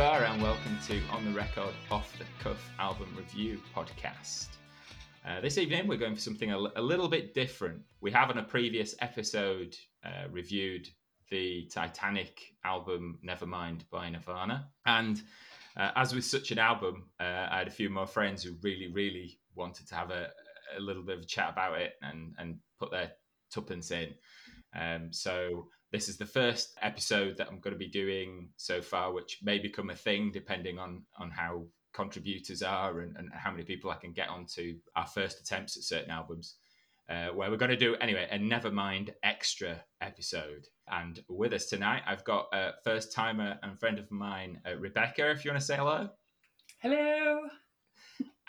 Are, and welcome to On the Record Off the Cuff album review podcast. Uh, this evening, we're going for something a, a, little bit different. We have, on a previous episode, uh, reviewed the Titanic album Nevermind by Nirvana. And uh, as with such an album, uh, I had a few more friends who really, really wanted to have a, a little bit of a chat about it and, and put their tuppence in. Um, so this is the first episode that I'm going to be doing so far, which may become a thing depending on on how contributors are and, and how many people I can get onto our first attempts at certain albums. Uh, where we're going to do anyway a Nevermind extra episode. And with us tonight, I've got a first timer and friend of mine, uh, Rebecca. If you want to say hello. Hello.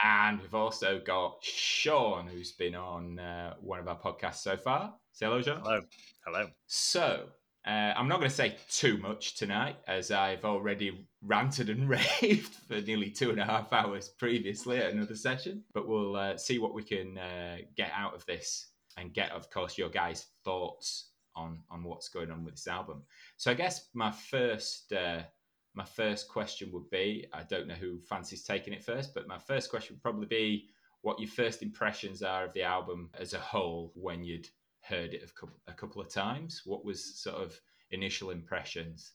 And we've also got Sean, who's been on uh, one of our podcasts so far. Say hello, Sean. Hello. Hello. So, uh, I'm not going to say too much tonight, as I've already ranted and raved for nearly two and a half hours previously at another session. But we'll uh, see what we can uh, get out of this and get, of course, your guys' thoughts on on what's going on with this album. So, I guess my first uh, my first question would be I don't know who fancies taking it first, but my first question would probably be what your first impressions are of the album as a whole when you'd heard it a couple, of times. What was sort of initial impressions?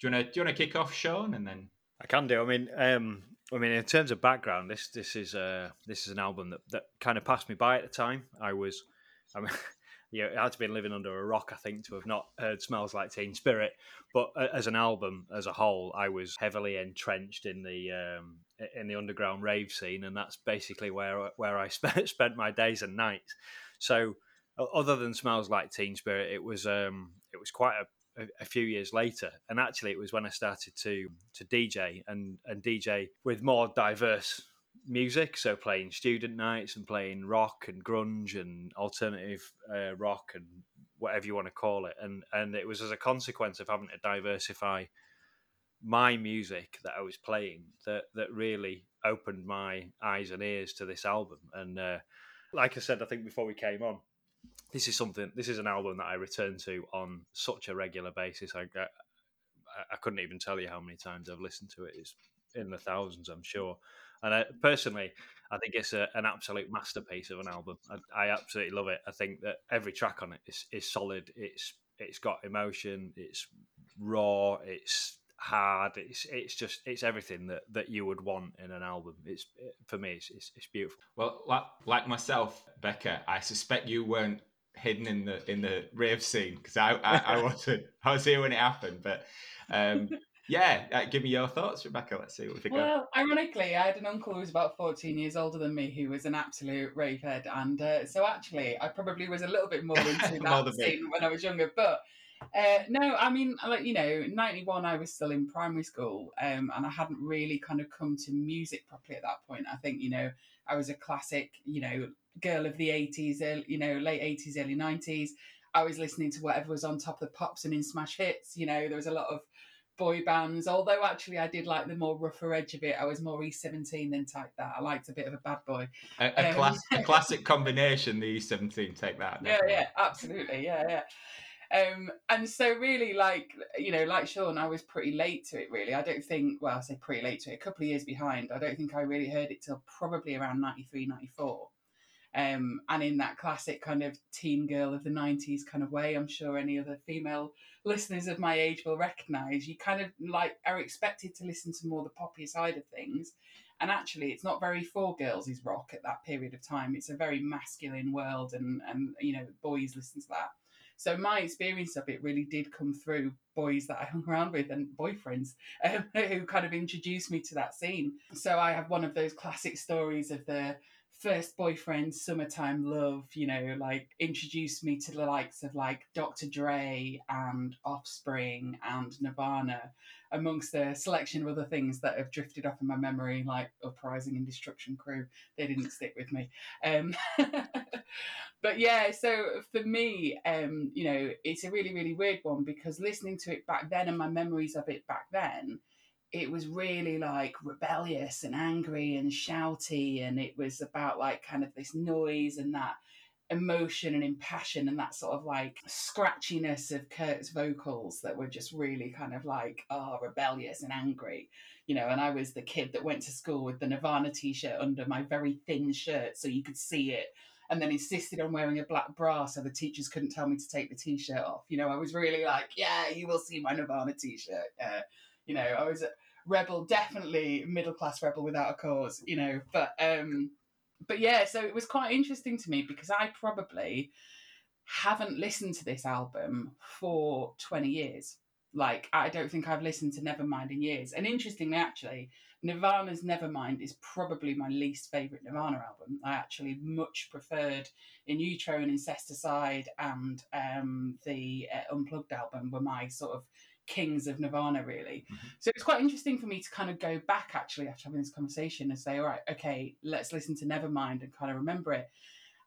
Do you want to do you want to kick off, Sean, and then I can do. I mean, um, I mean, in terms of background, this this is uh, this is an album that, that kind of passed me by at the time. I was, I mean, yeah, it had to been living under a rock, I think, to have not heard "Smells Like Teen Spirit." But uh, as an album as a whole, I was heavily entrenched in the um, in the underground rave scene, and that's basically where where I spent spent my days and nights. So other than smells like Teen Spirit, it was um, it was quite a, a, few years later, and actually it was when I started to to DJ and and DJ with more diverse music, so playing student nights and playing rock and grunge and alternative uh, rock and whatever you want to call it, and and it was as a consequence of having to diversify my music that I was playing that that really opened my eyes and ears to this album and. Uh, like I said, I think before we came on, this is something. This is an album that I return to on such a regular basis. I, I, I couldn't even tell you how many times I've listened to it. It's in the thousands, I'm sure. And I, personally, I think it's a, an absolute masterpiece of an album. I, I, absolutely love it. I think that every track on it is, is solid. It's it's got emotion. It's raw. It's hard. It's it's just it's everything that, that you would want in an album. It's it, for me, it's, it's, it's beautiful. Well, like, like myself, Becca, I suspect you weren't hidden in the in the rave scene because I, I, I wasn't I was here when it happened. But um, yeah, uh, give me your thoughts, Rebecca. Let's see what we think. Well, ironically, I had an uncle who was about fourteen years older than me who was an absolute ravehead, and uh, so actually, I probably was a little bit more into that scene when I was younger, but. Uh, no, I mean, like you know, ninety one. I was still in primary school, um, and I hadn't really kind of come to music properly at that point. I think you know, I was a classic, you know, girl of the 80s, you know, late 80s, early 90s. I was listening to whatever was on top of the pops and in smash hits. You know, there was a lot of boy bands. Although actually, I did like the more rougher edge of it. I was more E17 than Take That. I liked a bit of a bad boy. A, a, um, class, a classic combination. The E17 take that. Definitely. Yeah, yeah, absolutely. Yeah, yeah. Um, and so really like you know like sean i was pretty late to it really i don't think well i say pretty late to it a couple of years behind i don't think i really heard it till probably around 93 94 um, and in that classic kind of teen girl of the 90s kind of way, I'm sure any other female listeners of my age will recognize, you kind of like are expected to listen to more the poppy side of things. And actually, it's not very for girls is rock at that period of time. It's a very masculine world, and, and you know, boys listen to that. So my experience of it really did come through boys that I hung around with and boyfriends um, who kind of introduced me to that scene. So I have one of those classic stories of the first boyfriend, summertime love, you know, like introduced me to the likes of like Dr. Dre and Offspring and Nirvana, amongst a selection of other things that have drifted off in my memory, like Uprising and Destruction Crew. They didn't stick with me. Um, but yeah, so for me, um, you know, it's a really, really weird one because listening to it back then and my memories of it back then it was really like rebellious and angry and shouty and it was about like kind of this noise and that emotion and impassion and that sort of like scratchiness of Kurt's vocals that were just really kind of like oh rebellious and angry you know and I was the kid that went to school with the Nirvana t-shirt under my very thin shirt so you could see it and then insisted on wearing a black bra so the teachers couldn't tell me to take the t-shirt off you know I was really like yeah you will see my Nirvana t-shirt you know I was a rebel definitely middle class rebel without a cause you know but um but yeah, so it was quite interesting to me because I probably haven't listened to this album for 20 years. Like, I don't think I've listened to Nevermind in years. And interestingly, actually, Nirvana's Nevermind is probably my least favourite Nirvana album. I actually much preferred In Utero and Incesticide and um, the uh, Unplugged album were my sort of kings of Nirvana, really. Mm-hmm. So it's quite interesting for me to kind of go back actually after having this conversation and say, all right, okay, let's listen to Nevermind and kind of remember it.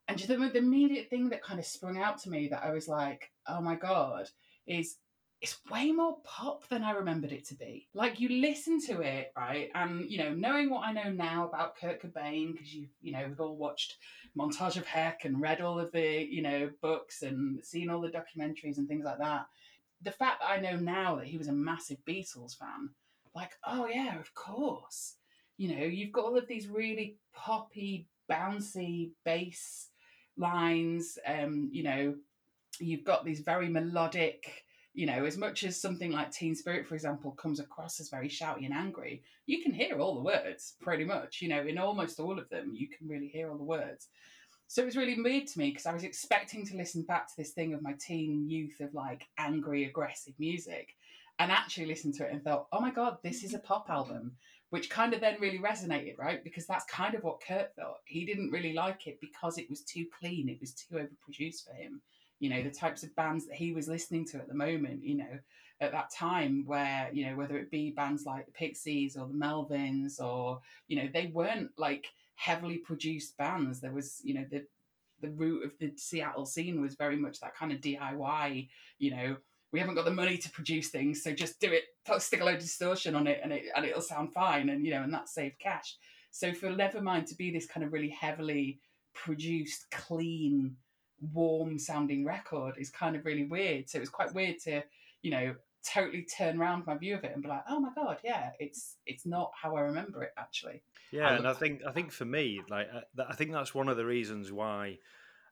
And just the, the immediate thing that kind of sprung out to me that I was like, oh my God, is it's way more pop than I remembered it to be. Like you listen to it, right? And you know, knowing what I know now about Kurt Cobain, because you you know, we've all watched Montage of Heck and read all of the, you know, books and seen all the documentaries and things like that the fact that I know now that he was a massive Beatles fan, like, oh yeah, of course. You know, you've got all of these really poppy, bouncy bass lines. Um, you know, you've got these very melodic. You know, as much as something like Teen Spirit, for example, comes across as very shouty and angry, you can hear all the words pretty much. You know, in almost all of them, you can really hear all the words. So it was really weird to me because I was expecting to listen back to this thing of my teen youth of like angry, aggressive music and actually listen to it and thought, oh my God, this is a pop album, which kind of then really resonated, right? Because that's kind of what Kurt thought. He didn't really like it because it was too clean, it was too overproduced for him. You know, the types of bands that he was listening to at the moment, you know, at that time where, you know, whether it be bands like the Pixies or the Melvins or, you know, they weren't like heavily produced bands. There was, you know, the the root of the Seattle scene was very much that kind of DIY, you know, we haven't got the money to produce things, so just do it, stick a load of distortion on it and it and it'll sound fine and you know, and that saved cash. So for Nevermind to be this kind of really heavily produced, clean, warm sounding record is kind of really weird. So it was quite weird to, you know, totally turn around my view of it and be like, oh my god, yeah, it's it's not how I remember it actually. Yeah, I and I think I think for me, like uh, I think that's one of the reasons why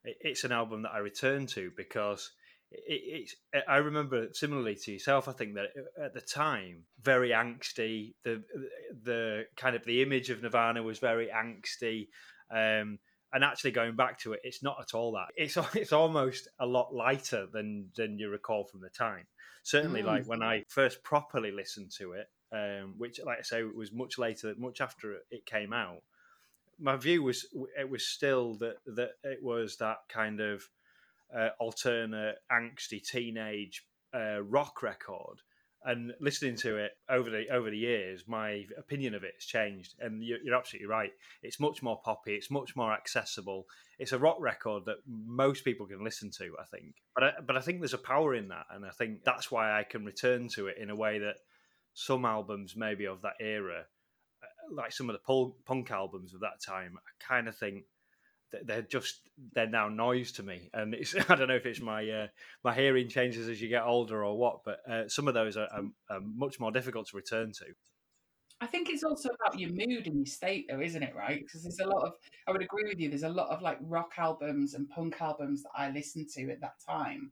it's an album that I return to because it, it's. I remember similarly to yourself. I think that uh, at the time, very angsty. The the kind of the image of Nirvana was very angsty. Um, and actually going back to it, it's not at all that. It's it's almost a lot lighter than than you recall from the time. Certainly, mm. like when I first properly listened to it, um, which, like I say, was much later, much after it came out. My view was it was still that that it was that kind of uh, alternate, angsty teenage uh, rock record and listening to it over the over the years, my opinion of it has changed. And you're, you're, absolutely right. It's much more poppy. It's much more accessible. It's a rock record that most people can listen to. I think, but I, but I think there's a power in that, and I think that's why I can return to it in a way that some albums maybe of that era, uh, like some of the punk albums of that time, I kind of think they're just they're now noise to me. And it's i don't know if it's my uh, my hearing changes as you get older or what but uh, some of those are, are, are, much more difficult to return to. I think it's also about your mood and your state though isn't it right? Because there's a lot of i would agree with you there's a lot of like rock albums and punk albums that i listened to at that time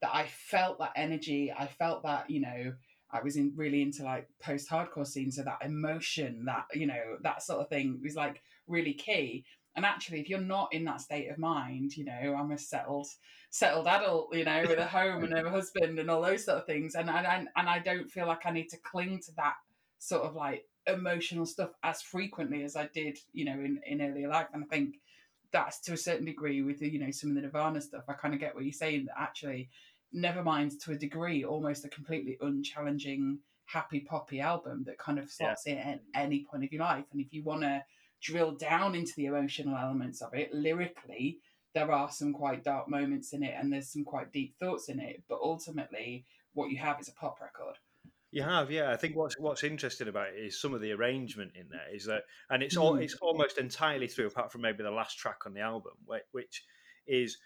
that i felt that energy i felt that you know I was in really into like post hardcore scene, so that emotion, that you know, that sort of thing was like really key. And actually, if you're not in that state of mind, you know, I'm a settled, settled adult, you know, with a home and a husband and all those sort of things, and and and I don't feel like I need to cling to that sort of like emotional stuff as frequently as I did, you know, in in earlier life. And I think that's to a certain degree with the, you know some of the Nirvana stuff. I kind of get what you're saying that actually, Nevermind to a degree, almost a completely unchallenging happy poppy album that kind of slots yeah. in at any point of your life. And if you want to drill down into the emotional elements of it lyrically there are some quite dark moments in it and there's some quite deep thoughts in it but ultimately what you have is a pop record you have, yeah. I think what's what's interesting about it is some of the arrangement in there is that, and it's all mm. it's almost entirely through, apart from maybe the last track on the album, which is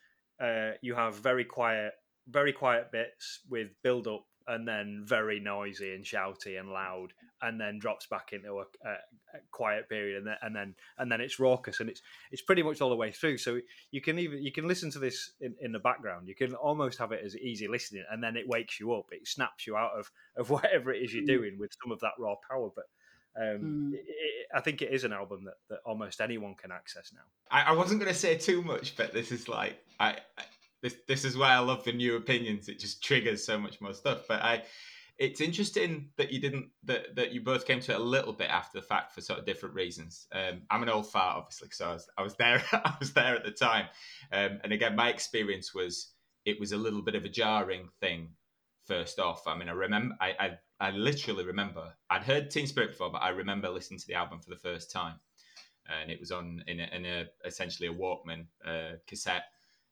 uh, you have very quiet, very quiet bits with build up and then very noisy and shouty and loud, and then drops back into a, a, a, quiet period, and then and then and then it's raucous, and it's it's pretty much all the way through. So you can even you can listen to this in, in the background. You can almost have it as easy listening, and then it wakes you up. It snaps you out of of whatever it is you're mm. doing with some of that raw power, but. Um, mm. it, it, I think it is an album that, that almost anyone can access now. I, I wasn't going to say too much, but this is like I, I this this is why I love the new opinions. It just triggers so much more stuff. But I, it's interesting that you didn't that that you both came to it a little bit after the fact for sort of different reasons. Um, I'm an old fart, obviously, so I was, I was there. I was there at the time, um, and again, my experience was it was a little bit of a jarring thing. First off, I mean, I remember I, I I literally remember I'd heard Teen Spirit before, but I remember listening to the album for the first time, and it was on in a, in a essentially a Walkman uh, cassette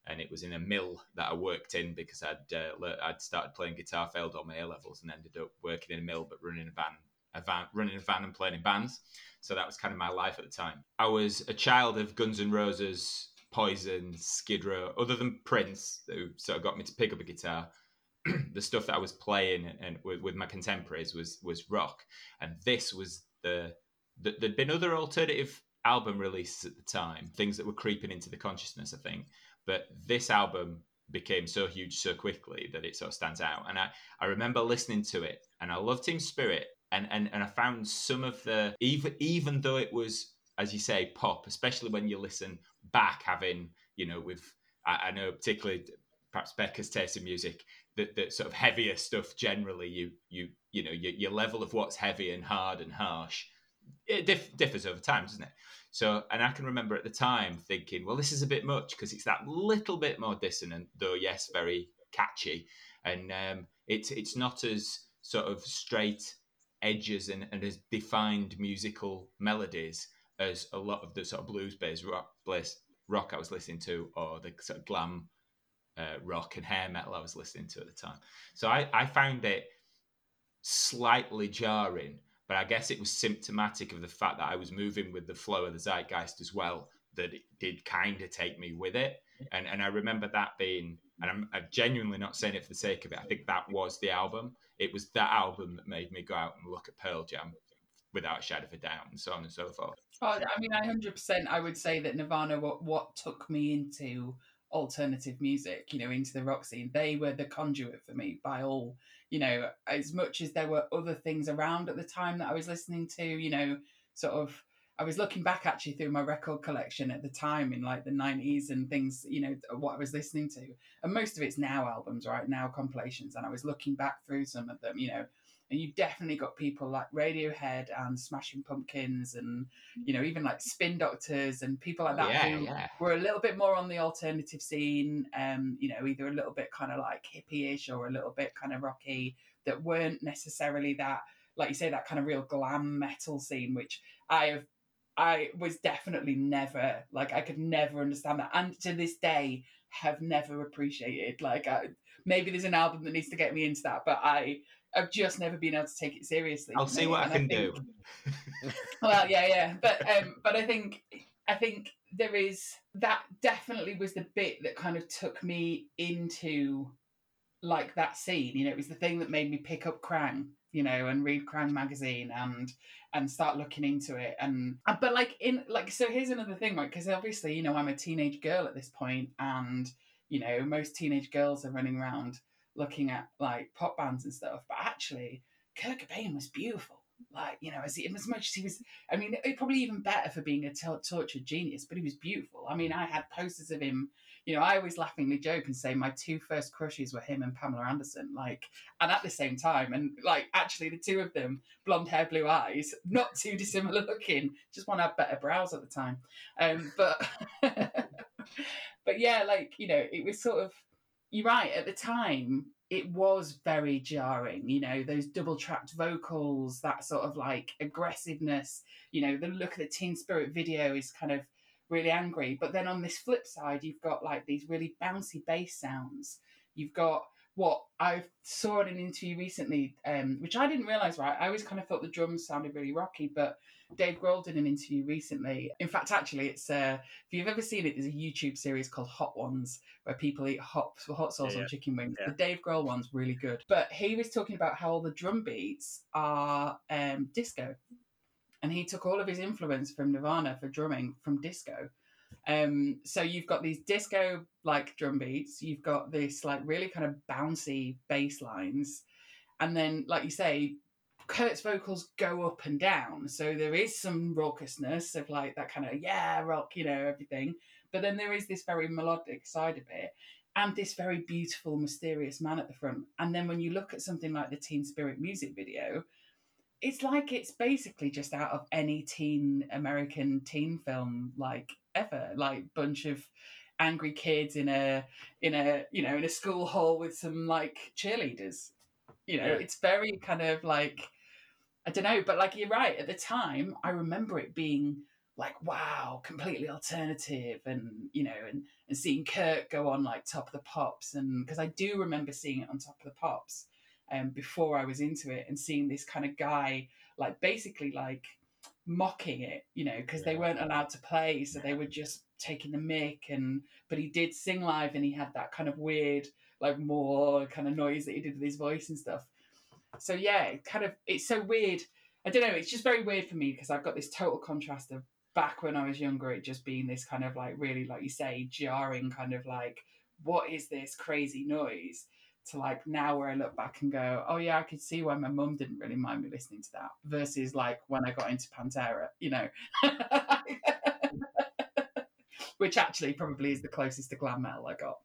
and it was in a mill that I worked in because I'd uh, le- I'd started playing guitar, failed all my A levels, and ended up working in a mill, but running a van, a van, running a van and playing in bands. So that was kind of my life at the time. I was a child of Guns N' Roses, Poison, Skid Row. Other than Prince, who sort of got me to pick up a guitar, the stuff that I was playing and with, with my contemporaries was was rock, and this was the, the there'd been other alternative album releases at the time, things that were creeping into the consciousness, I think. But this album became so huge so quickly that it sort of stands out. And I, I remember listening to it and I loved Teen Spirit and, and, and I found some of the even even though it was, as you say, pop, especially when you listen back, having, you know, with I, I know particularly perhaps Becca's taste in music, that, that sort of heavier stuff generally you you you know, your, your level of what's heavy and hard and harsh it diff- differs over time, doesn't it? So, and I can remember at the time thinking, well, this is a bit much because it's that little bit more dissonant, though yes, very catchy, and um, it's it's not as sort of straight edges and, and as defined musical melodies as a lot of the sort of blues-based rock, rock I was listening to, or the sort of glam uh, rock and hair metal I was listening to at the time. So I, I found it slightly jarring but I guess it was symptomatic of the fact that I was moving with the flow of the zeitgeist as well, that it did kind of take me with it. And and I remember that being, and I'm, I'm genuinely not saying it for the sake of it. I think that was the album. It was that album that made me go out and look at Pearl Jam without a shadow of a doubt, and so on and so forth. Oh, I mean, I hundred percent. I would say that Nirvana, what what took me into alternative music, you know, into the rock scene. They were the conduit for me by all, you know, as much as there were other things around at the time that I was listening to, you know, sort of I was looking back actually through my record collection at the time in like the 90s and things, you know, what I was listening to. And most of it's now albums, right? Now compilations. And I was looking back through some of them, you know, and you've definitely got people like Radiohead and Smashing Pumpkins and you know even like Spin Doctors and people like that yeah, who yeah. were a little bit more on the alternative scene, um, you know, either a little bit kind of like hippie-ish or a little bit kind of rocky that weren't necessarily that like you say that kind of real glam metal scene which I have I was definitely never like I could never understand that and to this day have never appreciated like I, maybe there's an album that needs to get me into that but I I've just never been able to take it seriously. I'll see what I can I think, do. well, yeah, yeah, but um, but I think I think there is that definitely was the bit that kind of took me into like that scene. You know, it was the thing that made me pick up Kerrang, you know, and read Kerrang magazine and and start looking into it. And but like in like so here's another thing, right? Because obviously, you know, I'm a teenage girl at this point, and you know, most teenage girls are running around looking at like pop bands and stuff. But actually, Kurt Cobain was beautiful. Like you know, as, he, as much as he was, I mean, it, probably even better for being a t- tortured genius. But he was beautiful. I mean, I had posters of him. You know, I always laughingly joke and say my two first crushes were him and Pamela Anderson. Like, and at the same time, and like actually the two of them, blonde hair, blue eyes, not too dissimilar looking. Just one had better brows at the time. Um, but but yeah, like you know, it was sort of you're right. At the time, it was very jarring. You know, those double tracked vocals, that sort of like aggressiveness. You know, the look of the Teen Spirit video is kind of really angry. But then on this flip side, you've got like these really bouncy bass sounds. You've got what I saw in an interview recently, um, which I didn't realize. Right, I always kind of thought the drums sounded really rocky, but Dave Grohl did an interview recently. In fact, actually, it's uh, if you've ever seen it, there's a YouTube series called Hot Ones where people eat hot hot sauce Yeah, on chicken wings. yeah. The Dave Grohl one's really good, but he was talking about how all the drum beats are um, disco, and he took all of his influence from Nirvana for drumming from disco. Um, so you've got these disco like drum beats, you've got this like really kind of bouncy bass lines, and then like you say, Kurt's vocals go up and down. So there is some raucousness of like that kind of yeah rock, you know, everything. But then there is this very melodic side of it. And this very beautiful, mysterious man at the front. And then when you look at something like the Teen Spirit music video, it's like it's basically just out of any teen American teen film like ever. Like bunch of angry kids in a in a you know in a school hall with some like cheerleaders. You know, Yeah. it's very kind of like I don't know, but like you're right. At the time, I remember it being like wow, completely alternative, and you know, and and seeing Kurt go on like Top of the Pops, and because I do remember seeing it on Top of the Pops, um, before I was into it, and seeing this kind of guy like basically like mocking it, you know, because they weren't allowed to play, so they were just taking the mic, and but he did sing live, and he had that kind of weird like more kind of noise that he did with his voice and stuff. So yeah, it kind of it's so weird. I don't know. It's just very weird for me because I've got this total contrast of back when I was younger, it just being this kind of like really, like you say, jarring kind of like, what is this crazy noise? To like now where I look back and go, oh yeah, I could see why my mum didn't really mind me listening to that. Versus like when I got into Pantera, you know. Which actually probably is the closest to glam metal I got.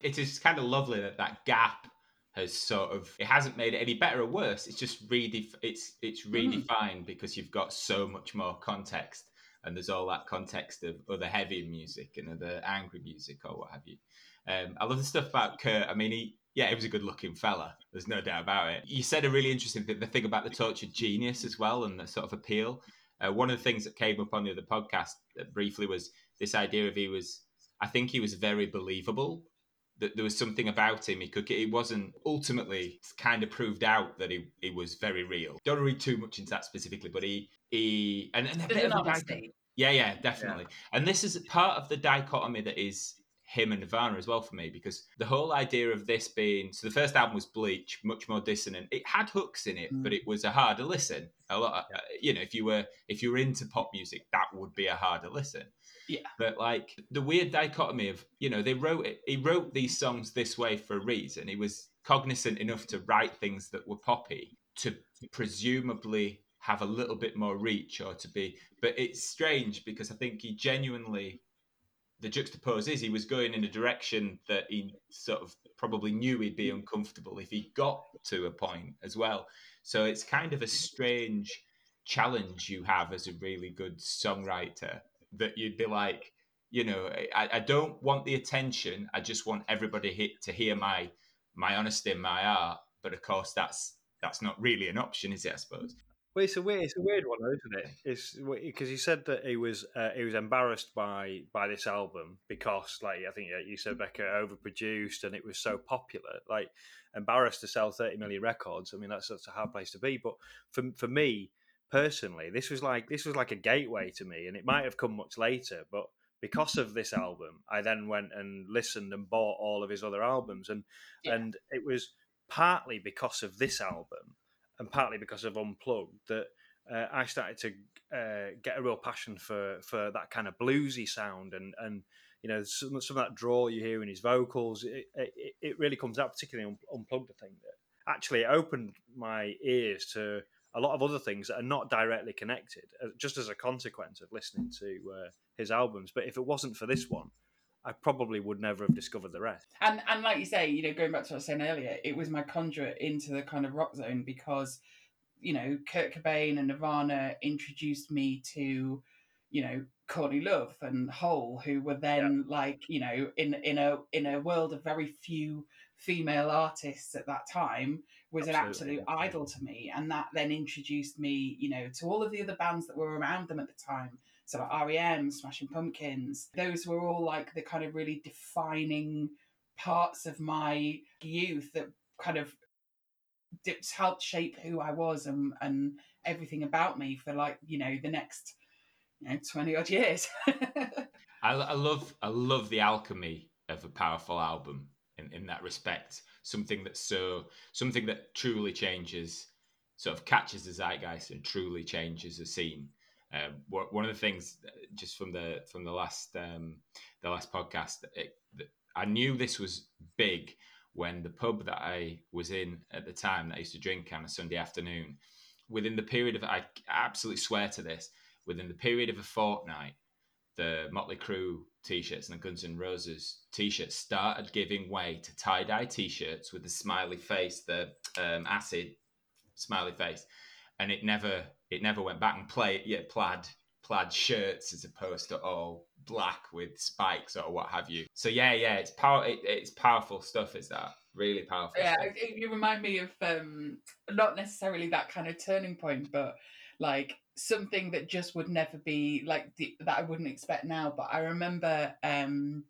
it is kind of lovely that that gap has sort of it hasn't made it any better or worse it's just redef- it's it's mm-hmm. redefined because you've got so much more context and there's all that context of other heavy music and other angry music or what have you um, i love the stuff about kurt. I mean he yeah he was a good looking fella. There's no doubt about it. You said a really interesting thing the thing about the tortured genius as well and the sort of appeal. Uh, one of the things that came up on the other podcast uh, briefly was this idea of he was i think he was very believable that there was something about him. He could it wasn't ultimately kind of proved out that he, he was very real. Don't read too much into that specifically but he he and, and a bit of a yeah yeah definitely. And this is part of the dichotomy that is him and Nirvana as well for me because the whole idea of this being so the first album was Bleach, much more dissonant. It had hooks in it, Mm. but it was a harder listen. A lot, uh, you know, if you were if you were into pop music, that would be a harder listen. Yeah. But like the weird dichotomy of you know they wrote it. He wrote these songs this way for a reason. He was cognizant enough to write things that were poppy to presumably have a little bit more reach or to be. But it's strange because I think he genuinely the juxtapose is he was going in a direction that he sort of probably knew he'd be uncomfortable if he got to a point as well. So it's kind of a strange challenge you have as a really good songwriter that you'd be like, you know, I, I don't want the attention. I just want everybody to hear my my honesty and my art. But of course, that's that's not really an option, is it? I suppose. Well, it's a weird, it's a weird one, though, isn't it? It's because he said that he was uh, he was embarrassed by by this album because, like I think you said, Becca overproduced and it was so popular. Like embarrassed to sell thirty million records. I mean, that's that's a hard place to be. But for for me personally, this was like this was like a gateway to me, and it might have come much later, but. Because of this album, I then went and listened and bought all of his other albums, and Yeah. and it was partly because of this album and partly because of Unplugged that uh, I started to uh, get a real passion for for that kind of bluesy sound and and you know some, some of that draw you hear in his vocals. It, it, it really comes out, particularly Unplugged. I think that actually it opened my ears to a lot of other things that are not directly connected, uh, just as a consequence of listening to uh, his albums. But if it wasn't for this one, I probably would never have discovered the rest. And and like you say, you know, going back to what I was saying earlier, it was my conduit into the kind of rock zone because, you know, Kurt Cobain and Nirvana introduced me to, you know, Courtney Love and Hole, who were then like, you know, in in a in a world of very few female artists at that time, was an Absolutely. absolute idol to me. And that then introduced me, you know, to all of the other bands that were around them at the time. So like REM, Smashing Pumpkins, those were all like the kind of really defining parts of my youth that kind of helped shape who I was and and everything about me for like you know the next you know twenty odd years. I, I love I love the alchemy of a powerful album in, in that respect. Something that's so something that truly changes, sort of catches the zeitgeist and truly changes the scene. Um, one of the things, just from the from the last um, the last podcast, it, I knew this was big when the pub that I was in at the time that I used to drink on a Sunday afternoon, within the period of I absolutely swear to this, within the period of a fortnight, the Motley Crue t-shirts and the Guns N' Roses t-shirts started giving way to tie-dye t-shirts with the smiley face, the um, acid smiley face, and it never it never went back and play yeah plaid plaid shirts as opposed to all black with spikes or what have you. So yeah, yeah, it's power. It, it's powerful stuff. Is that really powerful? Yeah, it, you remind me of um, not necessarily that kind of turning point, but like something that just would never be like the, that I wouldn't expect now. But I remember um,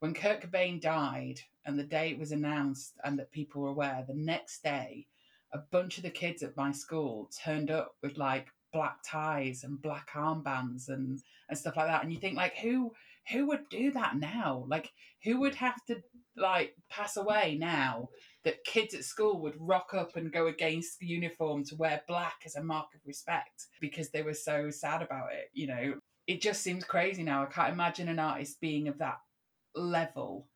when Kurt Cobain died and the day it was announced and that people were aware. The next day, a bunch of the kids at my school turned up with like black ties and black armbands and and stuff like that and you think like who who would do that now? Like who would have to like pass away now that kids at school would rock up and go against the uniform to wear black as a mark of respect because they were so sad about it you know? It just seems crazy now. I can't imagine an artist being of that level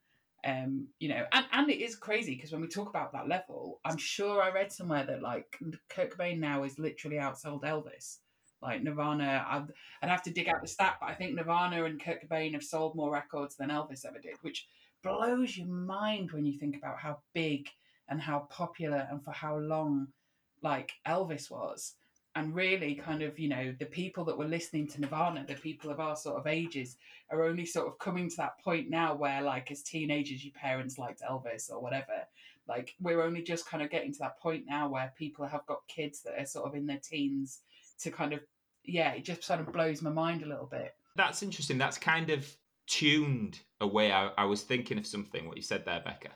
um, you know, and, and it is crazy because when we talk about that level, I'm sure I read somewhere that like Kurt Cobain now is literally outsold Elvis. Like Nirvana, I'd, I'd have to dig out the stat, but I think Nirvana and Kurt Cobain have sold more records than Elvis ever did, which blows your mind when you think about how big and how popular and for how long like Elvis was and really kind of you know the people that were listening to nirvana the people of our sort of ages are only sort of coming to that point now where like as teenagers your parents liked elvis or whatever. Like we're only just kind of getting to that point now where people have got kids that are sort of in their teens to kind of yeah it just sort of blows my mind a little bit. That's interesting. That's kind of tuned a way I, I was thinking of something what you said there becca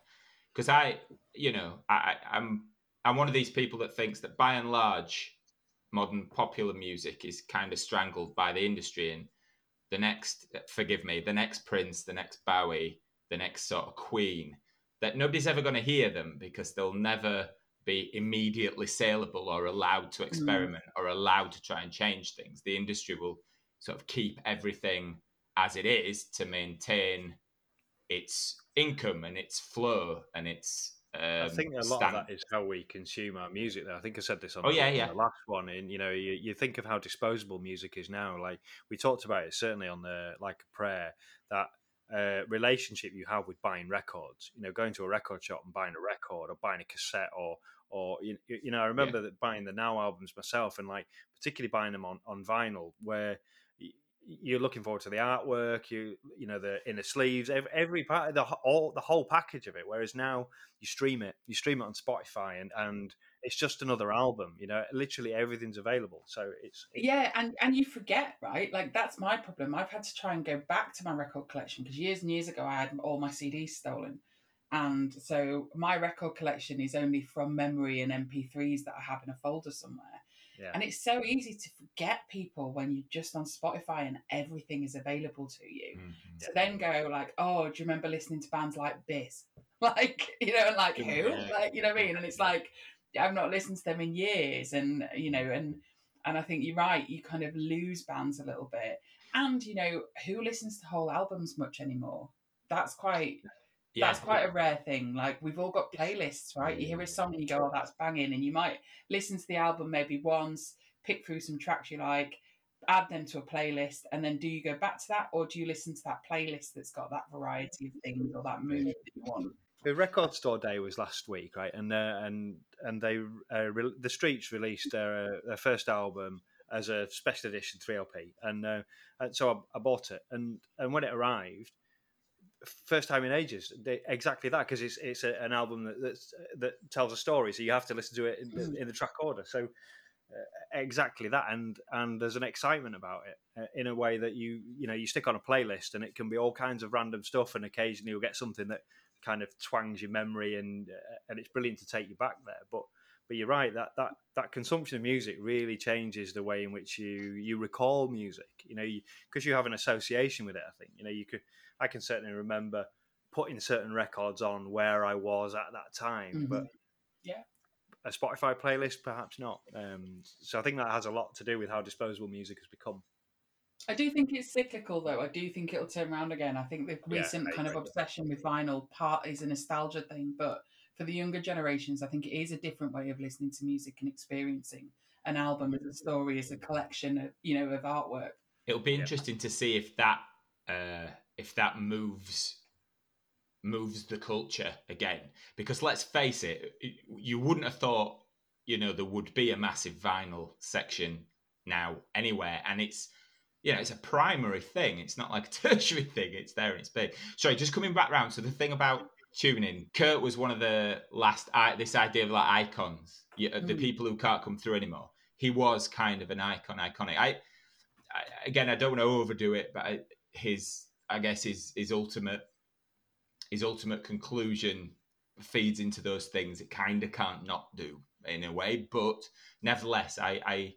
because i you know I, i'm i'm one of these people that thinks that by and large modern popular music is kind of strangled by the industry and the next forgive me the next prince the next bowie the next sort of queen that nobody's ever going to hear them because they'll never be immediately saleable or allowed to mm. experiment mm. or allowed to try and change things the industry will sort of keep everything as it is to maintain its income and its flow and its um, I think a lot stand- of that is how we consume our music. Though I think I said this on oh, yeah, yeah. the last one. And you know, you, you think of how disposable music is now. Like we talked about it certainly on the like a prayer that uh, relationship you have with buying records. You know, going to a record shop and buying a record or buying a cassette or or you, you know, I remember yeah. that buying the Now albums myself and like particularly buying them on on vinyl where you're looking forward to the artwork, you you know the inner sleeves, every, every part, the all the whole package of it. Whereas now you stream it, you stream it on Spotify, and and it's just another album. You know, literally everything's available. So it's, it's yeah, and and you forget, right? Like that's my problem. I've had to try and go back to my record collection because years and years ago I had all my CDs stolen. And so my record collection is only from memory and MP3s that I have in a folder somewhere. Yeah. And it's so easy to forget people when you're just on Spotify and everything is available to you. Mm-hmm. To then go like, oh, do you remember listening to bands like this? Like, you know, and like who? Like, you know what I mean? And it's like, I've not listened to them in years. And, you know, and, and I think you're right, you kind of lose bands a little bit. And, you know, who listens to whole albums much anymore? That's quite yeah. that's quite a rare thing. Like we've all got playlists, right? You hear a song and you go, "Oh, that's banging," and you might listen to the album maybe once, pick through some tracks you like, add them to a playlist, and then do you go back to that, or do you listen to that playlist that's got that variety of things or that mood that you want? The record store day was last week, right? And uh, and and they uh, re- the Streets released their, uh, their first album as a special edition 3LP, and, uh, and so I, I, bought it. And and when it arrived, first time in ages. They, exactly that because it's it's a, an album that that tells a story, so you have to listen to it in, mm. in the track order. So uh, exactly that, and and there's an excitement about it uh, in a way that you you know you stick on a playlist and it can be all kinds of random stuff, and occasionally you'll get something that kind of twangs your memory, and uh, and it's brilliant to take you back there. But but you're right that that that consumption of music really changes the way in which you you recall music. You know, because you, you have an association with it. I think you know you could. I can certainly remember putting certain records on where I was at that time, mm-hmm. but yeah, a Spotify playlist perhaps not. Um, so I think that has a lot to do with how disposable music has become. I do think it's cyclical, though. I do think it'll turn around again. I think the recent yeah, kind of obsession with vinyl part is a nostalgia thing, but for the younger generations, I think it is a different way of listening to music and experiencing an album as a story, as a collection of you know of artwork. It'll be interesting yeah. to see if that uh, if that moves moves the culture again. Because let's face it, you wouldn't have thought you know there would be a massive vinyl section now anywhere, and it's you know, it's a primary thing. It's not like a tertiary thing. It's there and it's big. Sorry, just coming back round. So the thing about tuning, Kurt was one of the last. this idea of like icons, the mm. people who can't come through anymore. He was kind of an icon, iconic. I, I again, I don't want to overdo it, but I, his, I guess, his his ultimate, his ultimate conclusion feeds into those things. It kind of can't not do in a way, but nevertheless, I, I,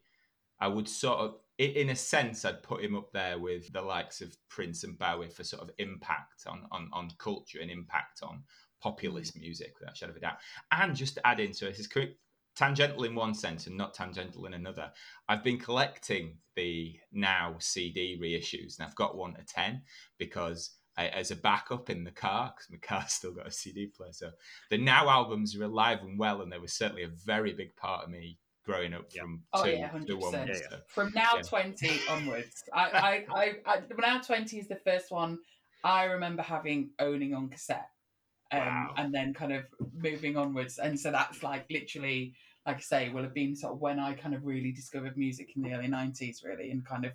I would sort of in a sense, I'd put him up there with the likes of Prince and Bowie for sort of impact on on, on culture and impact on populist mm. music, without shadow of a doubt. And just to add in, so this is tangential in one sense and not tangential in another. I've been collecting the Now CD reissues, and I've got one to ten because. I, as a backup in the car, because my car's still got a CD player. So the Now albums are alive and well, and they were certainly a very big part of me growing up from oh, two yeah, to one. Yeah, yeah. From now yeah. 20 onwards. I, I, I, I, now 20 is the first one I remember having owning on cassette. Um, wow. And then kind of moving onwards. And so that's like literally, like I say, will have been sort of when I kind of really discovered music in the early 90s, really, and kind of.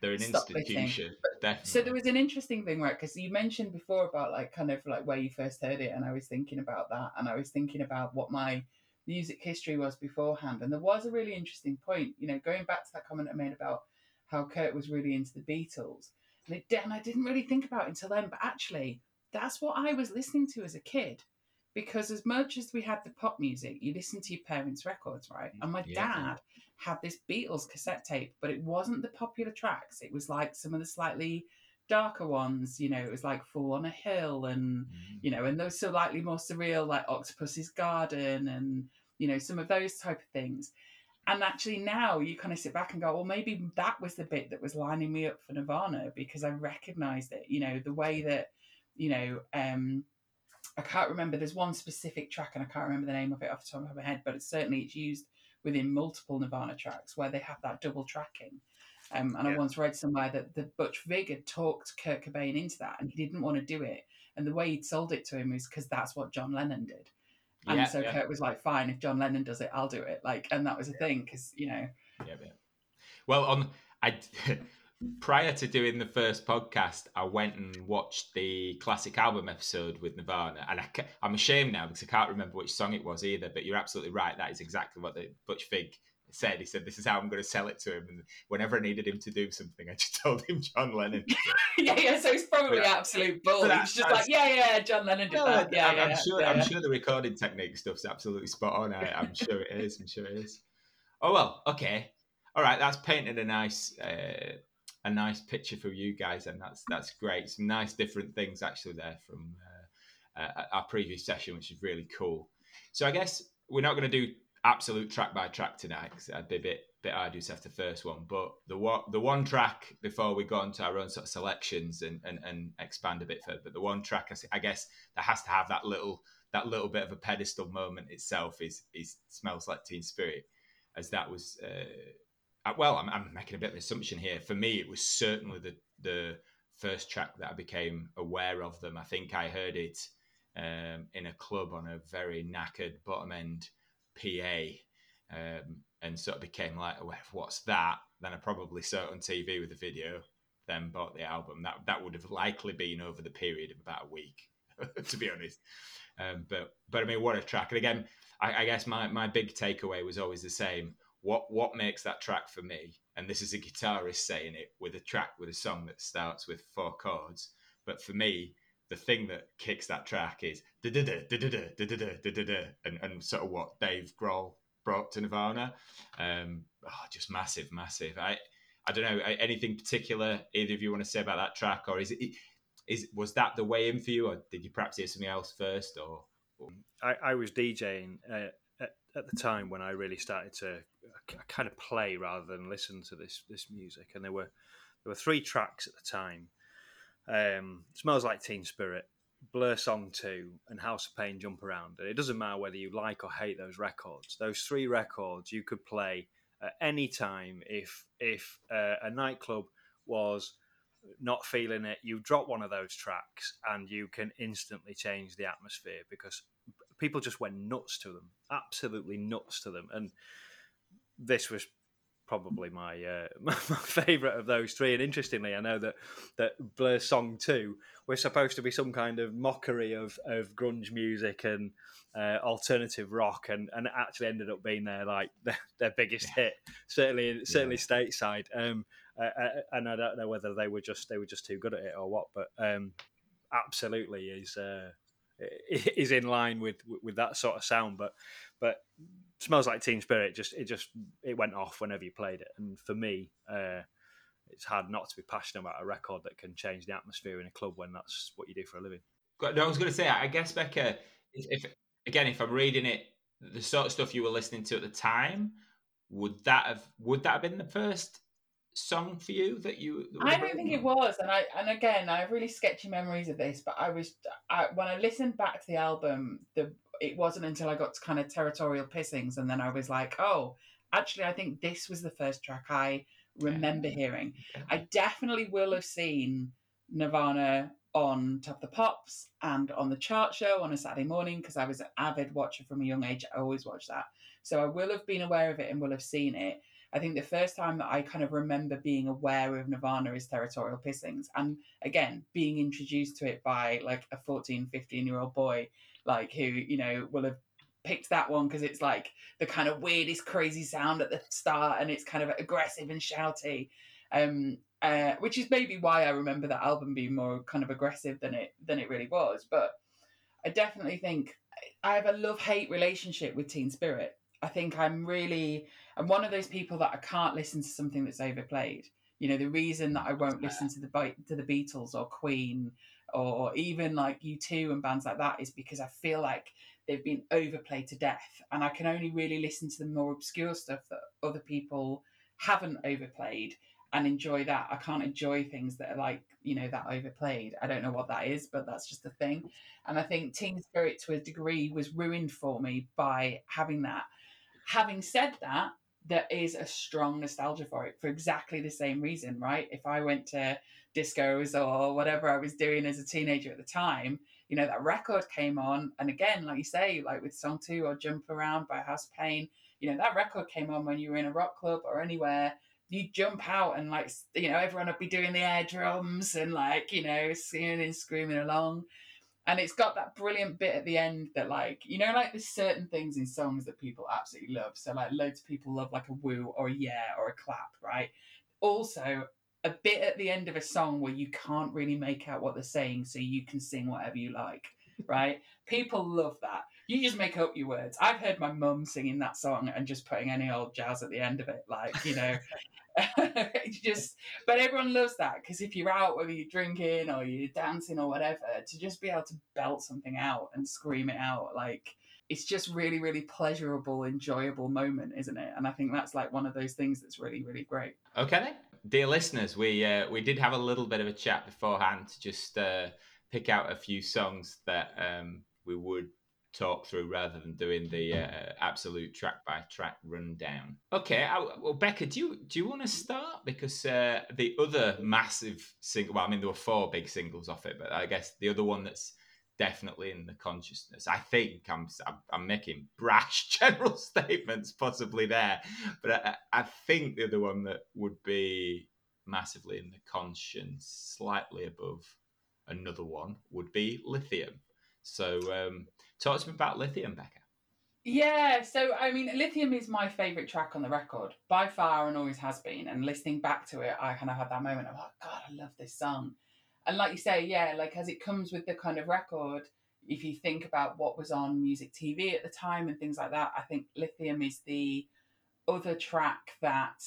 They're an institution. Definitely. So there was an interesting thing, right? Because you mentioned before about like kind of like where you first heard it, and I was thinking about that, and I was thinking about what my music history was beforehand. And there was a really interesting point, you know, going back to that comment I made about how Kurt was really into the Beatles. And, it, and I didn't really think about it until then, but actually, that's what I was listening to as a kid. Because as much as we had the pop music, you listen to your parents' records, right? And my yeah. dad had this Beatles cassette tape, but it wasn't the popular tracks. It was like some of the slightly darker ones, you know, it was like Fool on a Hill and, mm. you know, and those slightly more surreal, like Octopus's Garden and, you know, some of those type of things. And actually now you kind of sit back and go, well, maybe that was the bit that was lining me up for Nirvana because I recognized it, you know, the way that, you know, um, I can't remember, there's one specific track and I can't remember the name of it off the top of my head, but it's certainly it's used within multiple Nirvana tracks where they have that double tracking. Um, and yeah. I once read somewhere that the Butch Vig had talked Kurt Cobain into that, and he didn't want to do it. And the way he'd sold it to him was because that's what John Lennon did. And yeah, so yeah. Kurt was like, "Fine, if John Lennon does it, I'll do it." Like, and that was a thing because you know. Yeah, yeah. Well, on I prior to doing the first podcast, I went and watched the classic album episode with Nirvana, and I, am ashamed now because I can't remember which song it was either. But you're absolutely right; that is exactly what the Butch Vig said. He said, "This is how I'm going to sell it to him." And whenever I needed him to do something, I just told him John Lennon. yeah, yeah. So it's probably but, absolute bull. He's just like, "Yeah, yeah, John Lennon did that." Yeah, I'm, yeah, I'm sure. Yeah, I'm sure the recording technique stuff's absolutely spot on. I, am sure it is. I'm sure it is. Oh well, okay, all right. That's painted a nice. Uh, a nice picture for you guys, and that's that's great. Some nice different things actually there from uh, uh, our previous session, which is really cool. So I guess we're not going to do absolute track by track tonight because I'd be a bit bit arduous after the first one. But the one the one track before we go on to our own sort of selections and and, and expand a bit further. But the one track I guess that has to have that little that little bit of a pedestal moment itself is is smells like Teen Spirit, as that was. Uh, well, I'm, I'm making a bit of an assumption here. For me, it was certainly the the first track that I became aware of them. I think I heard it um, in a club on a very knackered bottom end PA, um, and sort of became like, well, what's that? Then I probably saw it on TV with the video, then bought the album. That that would have likely been over the period of about a week, to be honest. Um, but but I mean, what a track! And again, I, I guess my my big takeaway was always the same. What what makes that track for me? And this is a guitarist saying it with a track with a song that starts with four chords. But for me, the thing that kicks that track is and, and sort of what Dave Grohl brought to Nirvana. Um, oh, just massive, massive. I I don't know anything particular either of you want to say about that track, or is it is was that the way in for you, or did you perhaps hear something else first, or? I, I was DJing uh, at, at the time when I really started to uh, kind of play rather than listen to this this music, and there were there were three tracks at the time. Um, Smells like Teen Spirit, Blur Song 2 and House of Pain Jump Around. And it doesn't matter whether you like or hate those records. Those three records you could play at any time if if uh, a nightclub was not feeling it, you drop one of those tracks and you can instantly change the atmosphere because people just went nuts to them, absolutely nuts to them. And this was probably my uh, my, favorite of those three. And interestingly, I know that that Blur Song Two was supposed to be some kind of mockery of of grunge music and uh, alternative rock, and and it actually ended up being their like their, their biggest yeah. hit, certainly certainly yeah. stateside. Um, uh, uh, and I don't know whether they were just they were just too good at it or what, but um, absolutely is. Uh, is in line with with that sort of sound, but but smells like Teen Spirit. Just it just it went off whenever you played it, and for me, uh, it's hard not to be passionate about a record that can change the atmosphere in a club when that's what you do for a living. No, I was going to say, I guess Bekka, if again, if I'm reading it, the sort of stuff you were listening to at the time, would that have would that have been the first song for you that you? That I don't think it was, and I and again, I have really sketchy memories of this, but I was I, when I listened back to the album, the it wasn't until I got to kind of territorial pissings, and then I was like, oh, actually, I think this was the first track I remember yeah. hearing. Yeah. I definitely will have seen Nirvana on Top of the Pops and on the chart show on a Saturday morning because I was an avid watcher from a young age. I always watched that. So I will have been aware of it and will have seen it. I think the first time that I kind of remember being aware of Nirvana is Territorial Pissings. And again, being introduced to it by like a 14, 15 year old boy, like who, you know, will have picked that one because it's like the kind of weirdest, crazy sound at the start and it's kind of aggressive and shouty. Um, uh, which is maybe why I remember that album being more kind of aggressive than it than it really was. But I definitely think I have a love hate relationship with Teen Spirit. I think I'm really I'm one of those people that I can't listen to something that's overplayed. You know, the reason that I won't listen to the to the Beatles or Queen or even like U2 and bands like that is because I feel like they've been overplayed to death, and I can only really listen to the more obscure stuff that other people haven't overplayed and enjoy that. I can't enjoy things that are like, you know, that overplayed. I don't know what that is, but that's just a thing. And I think Teen Spirit to a degree was ruined for me by having that. Having said that, there is a strong nostalgia for it for exactly the same reason, right? If I went to discos or whatever I was doing as a teenager at the time, you know, that record came on. And again, like you say, like with Song 2 or Jump Around by House Pain, you know, that record came on when you were in a rock club or anywhere. You jump out and like, you know, everyone would be doing the air drums and like, you know, singing and screaming along and it's got that brilliant bit at the end that like you know like there's certain things in songs that people absolutely love. So like loads of people love like a woo or a yeah or a clap right? Also a bit at the end of a song where you can't really make out what they're saying so you can sing whatever you like right? People love that. You just make up your words. I've heard my mum singing that song and just putting any old jazz at the end of it like you know just but everyone loves that because if you're out whether you're drinking or you're dancing or whatever to just be able to belt something out and scream it out like it's just really really pleasurable enjoyable moment isn't it? And i think that's like one of those things that's really really great. Okay. Dear listeners we uh, we did have a little bit of a chat beforehand to just uh, pick out a few songs that um, we would talk through rather than doing the uh, absolute track by track rundown. Okay, I, well, Bekka, do you do you want to start because uh, the other massive single? Well, I mean, there were four big singles off it, but I guess the other one that's definitely in the consciousness. I think I'm I'm making brash general statements possibly there, but I, I think the other one that would be massively in the conscience, slightly above another one, would be lithium. So um, Talk to me about Lithium, Bekka. Yeah, so I mean, Lithium is my favourite track on the record by far and always has been. And listening back to it, I kind of had that moment of, oh God, I love this song. and like you say, yeah, like as it comes with the kind of record, if you think about what was on music TV at the time and things like that, I think Lithium is the other track that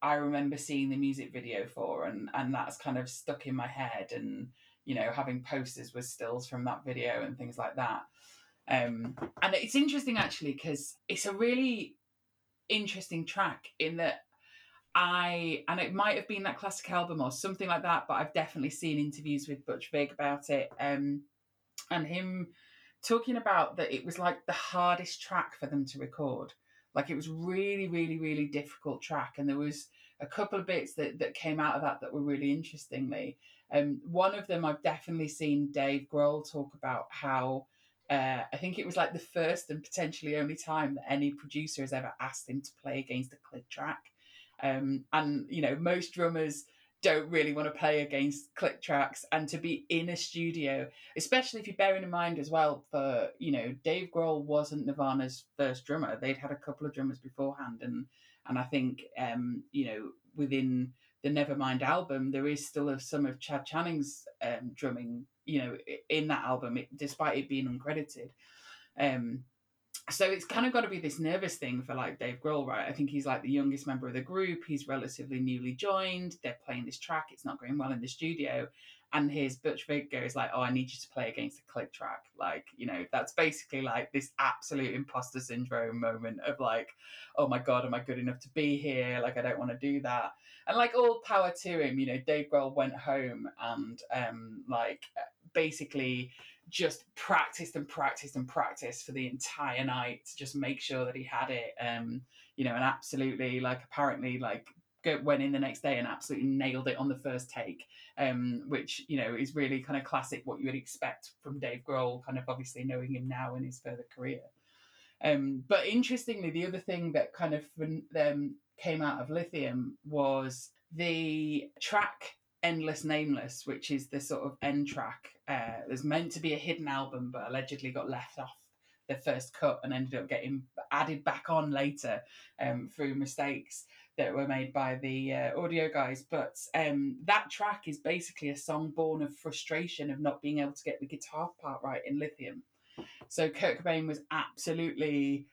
I remember seeing the music video for, and and that's kind of stuck in my head, and you know having posters with stills from that video and things like that. Um, and it's interesting actually because it's a really interesting track in that I and it might have been that classic album or something like that, but I've definitely seen interviews with Butch Vig about it. Um, and him talking about that it was like the hardest track for them to record. Like it was really, really, really difficult track, and there was a couple of bits that, that came out of that that were really interestingly. Um, one of them I've definitely seen Dave Grohl talk about how uh, I think it was like the first and potentially only time that any producer has ever asked him to play against a click track. Um, and you know, most drummers don't really want to play against click tracks and to be in a studio, especially if you're bearing in mind as well for, you know, Dave Grohl wasn't Nirvana's first drummer. They'd had a couple of drummers beforehand and and I think um, you know, within the Nevermind album, there is still a, some of Chad Channing's um, drumming, you know, in that album, it, despite it being uncredited. Um, so it's kind of got to be this nervous thing for like Dave Grohl, right? I think he's like the youngest member of the group. He's relatively newly joined. They're playing this track. It's not going well in the studio. And his Butch Vig goes like, "Oh, I need you to play against a click track." Like, you know, that's basically like this absolute imposter syndrome moment of like, "Oh my god, am I good enough to be here?" Like, I don't want to do that. And like all power to him, you know, Dave Grohl went home and um like basically just practiced and practiced and practiced for the entire night to just make sure that he had it. Um, you know, and absolutely like apparently like went in the next day and absolutely nailed it on the first take. Um, which you know is really kind of classic what you would expect from Dave Grohl, kind of obviously knowing him now in his further career. Um, but interestingly, the other thing that kind of um, came out of Lithium was the track Endless Nameless, which is the sort of end track. Uh, there's meant to be a hidden album, but allegedly got left off the first cut and ended up getting added back on later um, through mistakes that were made by the uh, audio guys. But um, that track is basically a song born of frustration of not being able to get the guitar part right in Lithium. So Kurt Cobain was absolutely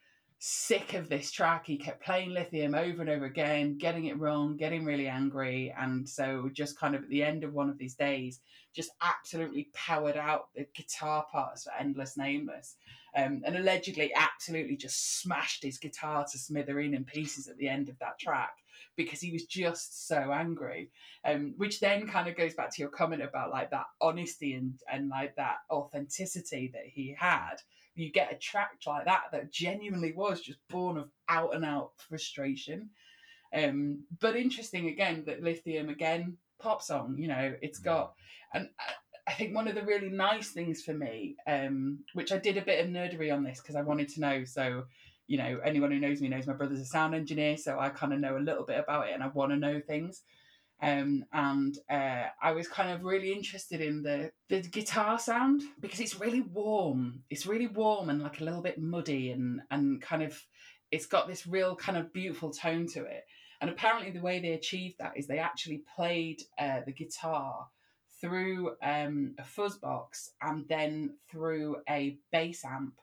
sick of this track. He kept playing Lithium over and over again, getting it wrong, getting really angry. And so, just kind of at the end of one of these days, just absolutely powered out the guitar parts for Endless Nameless. Um, and allegedly, absolutely just smashed his guitar to smithereen in pieces at the end of that track because he was just so angry. Um, which then kind of goes back to your comment about like that honesty and, and like that authenticity that he had you get a track like that that genuinely was just born of out and out frustration. Um, but interesting again that Lithium again pop song, you know, it's got and I think one of the really nice things for me, um, which I did a bit of nerdery on this because I wanted to know. So, you know, anyone who knows me knows my brother's a sound engineer, so I kind of know a little bit about it and I want to know things. Um, and uh, I was kind of really interested in the the guitar sound because it's really warm. It's really warm and like a little bit muddy and and kind of it's got this real kind of beautiful tone to it. And apparently, the way they achieved that is they actually played uh, the guitar through um, a fuzz box and then through a bass amp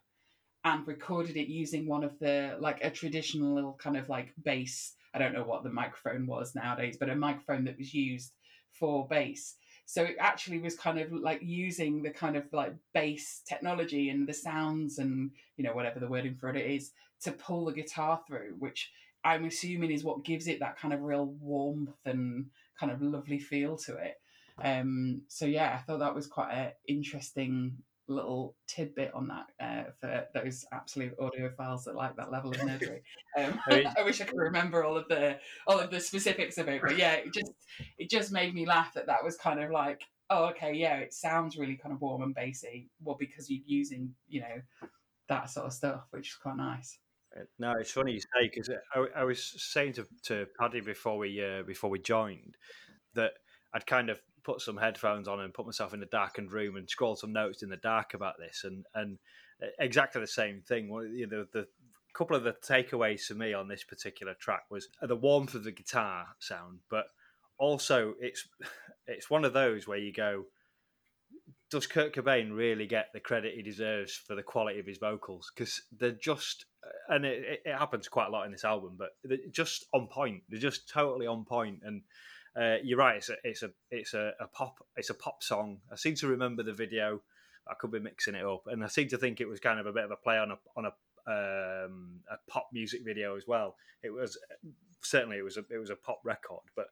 and recorded it using one of the like a traditional kind of like bass I don't know what the microphone was nowadays, but a microphone that was used for bass. So it actually was kind of like using the kind of like bass technology and the sounds and you know whatever the wording for it is to pull the guitar through, which I'm assuming is what gives it that kind of real warmth and kind of lovely feel to it. Um, so yeah, I thought that was quite an interesting little tidbit on that uh, for those absolute audiophiles that like that level of nerdery. Um, I wish I could remember all of the all of the specifics of it, but yeah, it just it just made me laugh that that was kind of like, oh, okay, yeah, it sounds really kind of warm and bassy. Well, because you're using you know that sort of stuff, which is quite nice. No, it's funny you say because I, I, was saying to, to Paddy before we uh, before we joined that I'd kind of put some headphones on and put myself in a darkened room and scroll some notes in the dark about this, and and uh, exactly the same thing. You know, the couple of the takeaways for me on this particular track was the warmth of the guitar sound, but also it's it's one of those where you go, does Kurt Cobain really get the credit he deserves for the quality of his vocals? Because they're just, and it, it, happens quite a lot in this album, but they're just on point. They're just totally on point. And uh, you're right, it's a it's a it's a, a, pop it's a pop song. I seem to remember the video. I could be mixing it up, and I seem to think it was kind of a bit of a play on a on a um, a pop music video as well. It was certainly it was a it was a pop record, but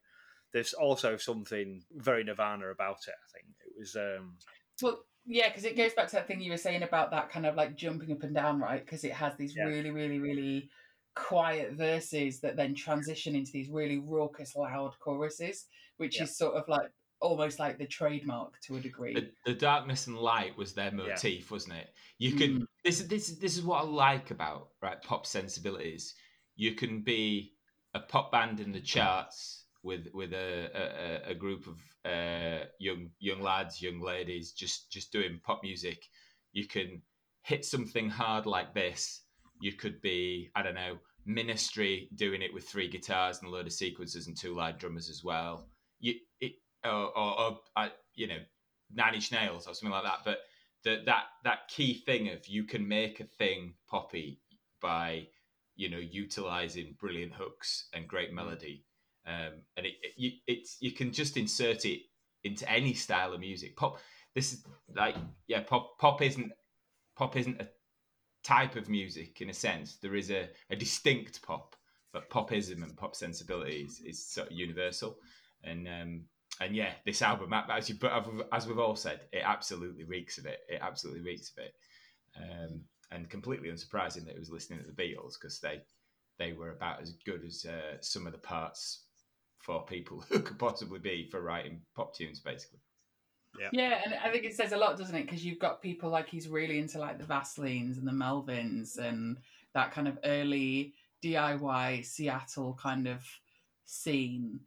there's also something very Nirvana about it. I think it was. Um, well, yeah, because it goes back to that thing you were saying about that kind of like jumping up and down, right? Because it has these yeah. really, really, really quiet verses that then transition into these really raucous, loud choruses, which yeah. is sort of like almost like the trademark to a degree. The, the darkness and light was their motif, yeah. wasn't it? You can mm. this this this is what I like about right pop sensibilities. You can be a pop band in the charts with with a a, a group of uh, young young lads, young ladies, just just doing pop music. You can hit something hard like this. You could be I don't know Ministry doing it with three guitars and a load of sequences and two live drummers as well. You it or, or, or uh, you know Nine Inch Nails or something like that. But the, that that key thing of you can make a thing poppy by you know utilizing brilliant hooks and great melody um, and it, it you, it's you can just insert it into any style of music. Pop, this is like yeah, pop pop isn't pop isn't a type of music in a sense. There is a, a distinct pop, but popism and pop sensibility is, is sort of universal. And um, and yeah, this album, as you but as we've all said, it absolutely reeks of it. It absolutely reeks of it. Um, and completely unsurprising that it was listening to the Beatles because they they were about as good as uh, some of the parts for people who could possibly be for writing pop tunes, basically. Yeah. and I think it says a lot, doesn't it? Because you've got people like he's really into like the Vaselines and the Melvins and that kind of early DIY Seattle kind of scene.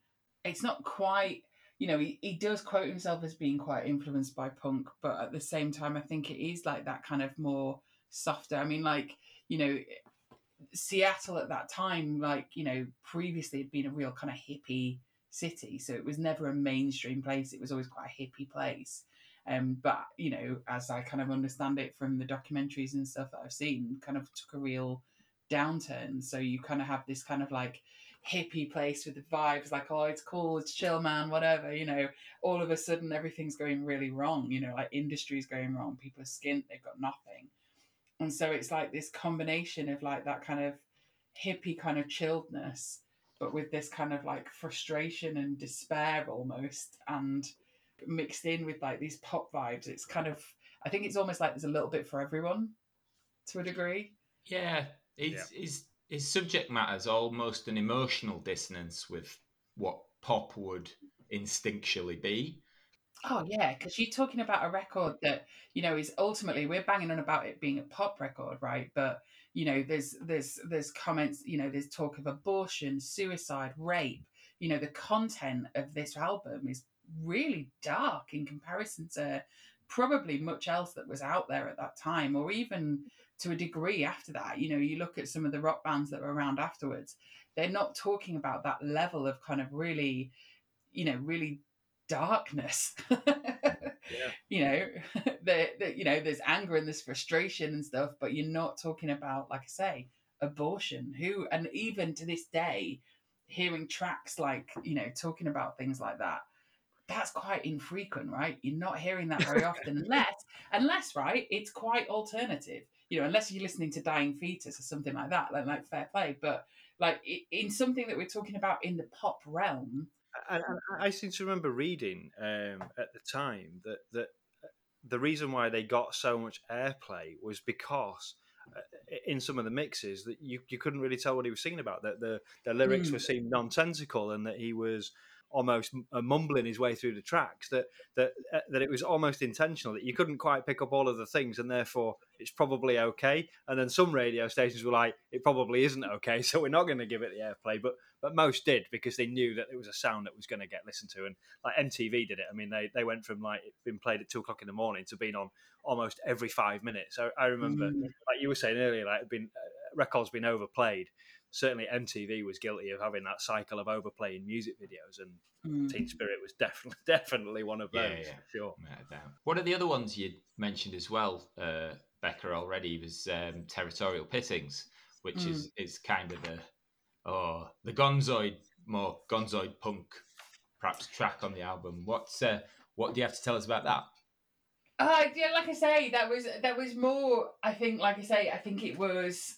It's not quite, you know, he, he does quote himself as being quite influenced by punk, but at the same time, I think it is like that kind of more softer. I mean, like, you know, Seattle at that time, like, you know, previously had been a real kind of hippie city. So it was never a mainstream place. It was always quite a hippie place. Um, but, you know, as I kind of understand it from the documentaries and stuff that I've seen, kind of took a real downturn. So you kind of have this kind of like hippie place with the vibes like, oh, it's cool, it's chill, man, whatever. You know, all of a sudden everything's going really wrong. You know, like industry's going wrong. People are skint, they've got nothing and so it's like this combination of like that kind of hippie kind of chilledness but with this kind of like frustration and despair almost and mixed in with like these pop vibes it's kind of i think it's almost like there's a little bit for everyone to a degree yeah his, yeah. his, his subject matter is almost an emotional dissonance with what pop would instinctually be Oh yeah, because you're talking about a record that you know is ultimately we're banging on about it being a pop record, right? But you know, there's there's there's comments, you know, there's talk of abortion, suicide, rape. You know, the content of this album is really dark in comparison to probably much else that was out there at that time, or even to a degree after that. You know, you look at some of the rock bands that were around afterwards; they're not talking about that level of kind of really, you know, really darkness. yeah. You know, the, you know, there's anger and there's frustration and stuff, but you're not talking about, like I say, abortion. Who and even to this day, hearing tracks like you know talking about things like that that's quite infrequent right you're not hearing that very often unless unless right it's quite alternative you know unless you're listening to dying fetus or something like that like, like fair play but like in something that we're talking about in the pop realm and, I seem to remember reading um, at the time that that uh, the reason why they got so much airplay was because uh, in some of the mixes that you, you couldn't really tell what he was singing about that the the lyrics mm. were seemed nonsensical and that he was almost uh, mumbling his way through the tracks that that uh, that it was almost intentional that you couldn't quite pick up all of the things and therefore it's probably okay. And then some radio stations were like it probably isn't okay so we're not going to give it the airplay but but most did because they knew that it was a sound that was going to get listened to. And like MTV did it. I mean they they went from like being played at two o'clock in the morning to being on almost every five minutes. So I remember mm. like you were saying earlier like been uh, records been overplayed certainly MTV was guilty of having that cycle of overplaying music videos, and Mm. Teen Spirit was definitely definitely one of those yeah. for sure. Without doubt. One of the other ones you mentioned as well, uh, Bekka, already was um, Territorial Pissings, which Mm. is is kind of the oh the Gonzoid more Gonzoid punk perhaps track on the album. What's uh, what do you have to tell us about that? Uh, yeah, like I say, that was that was more. I think, like I say, I think it was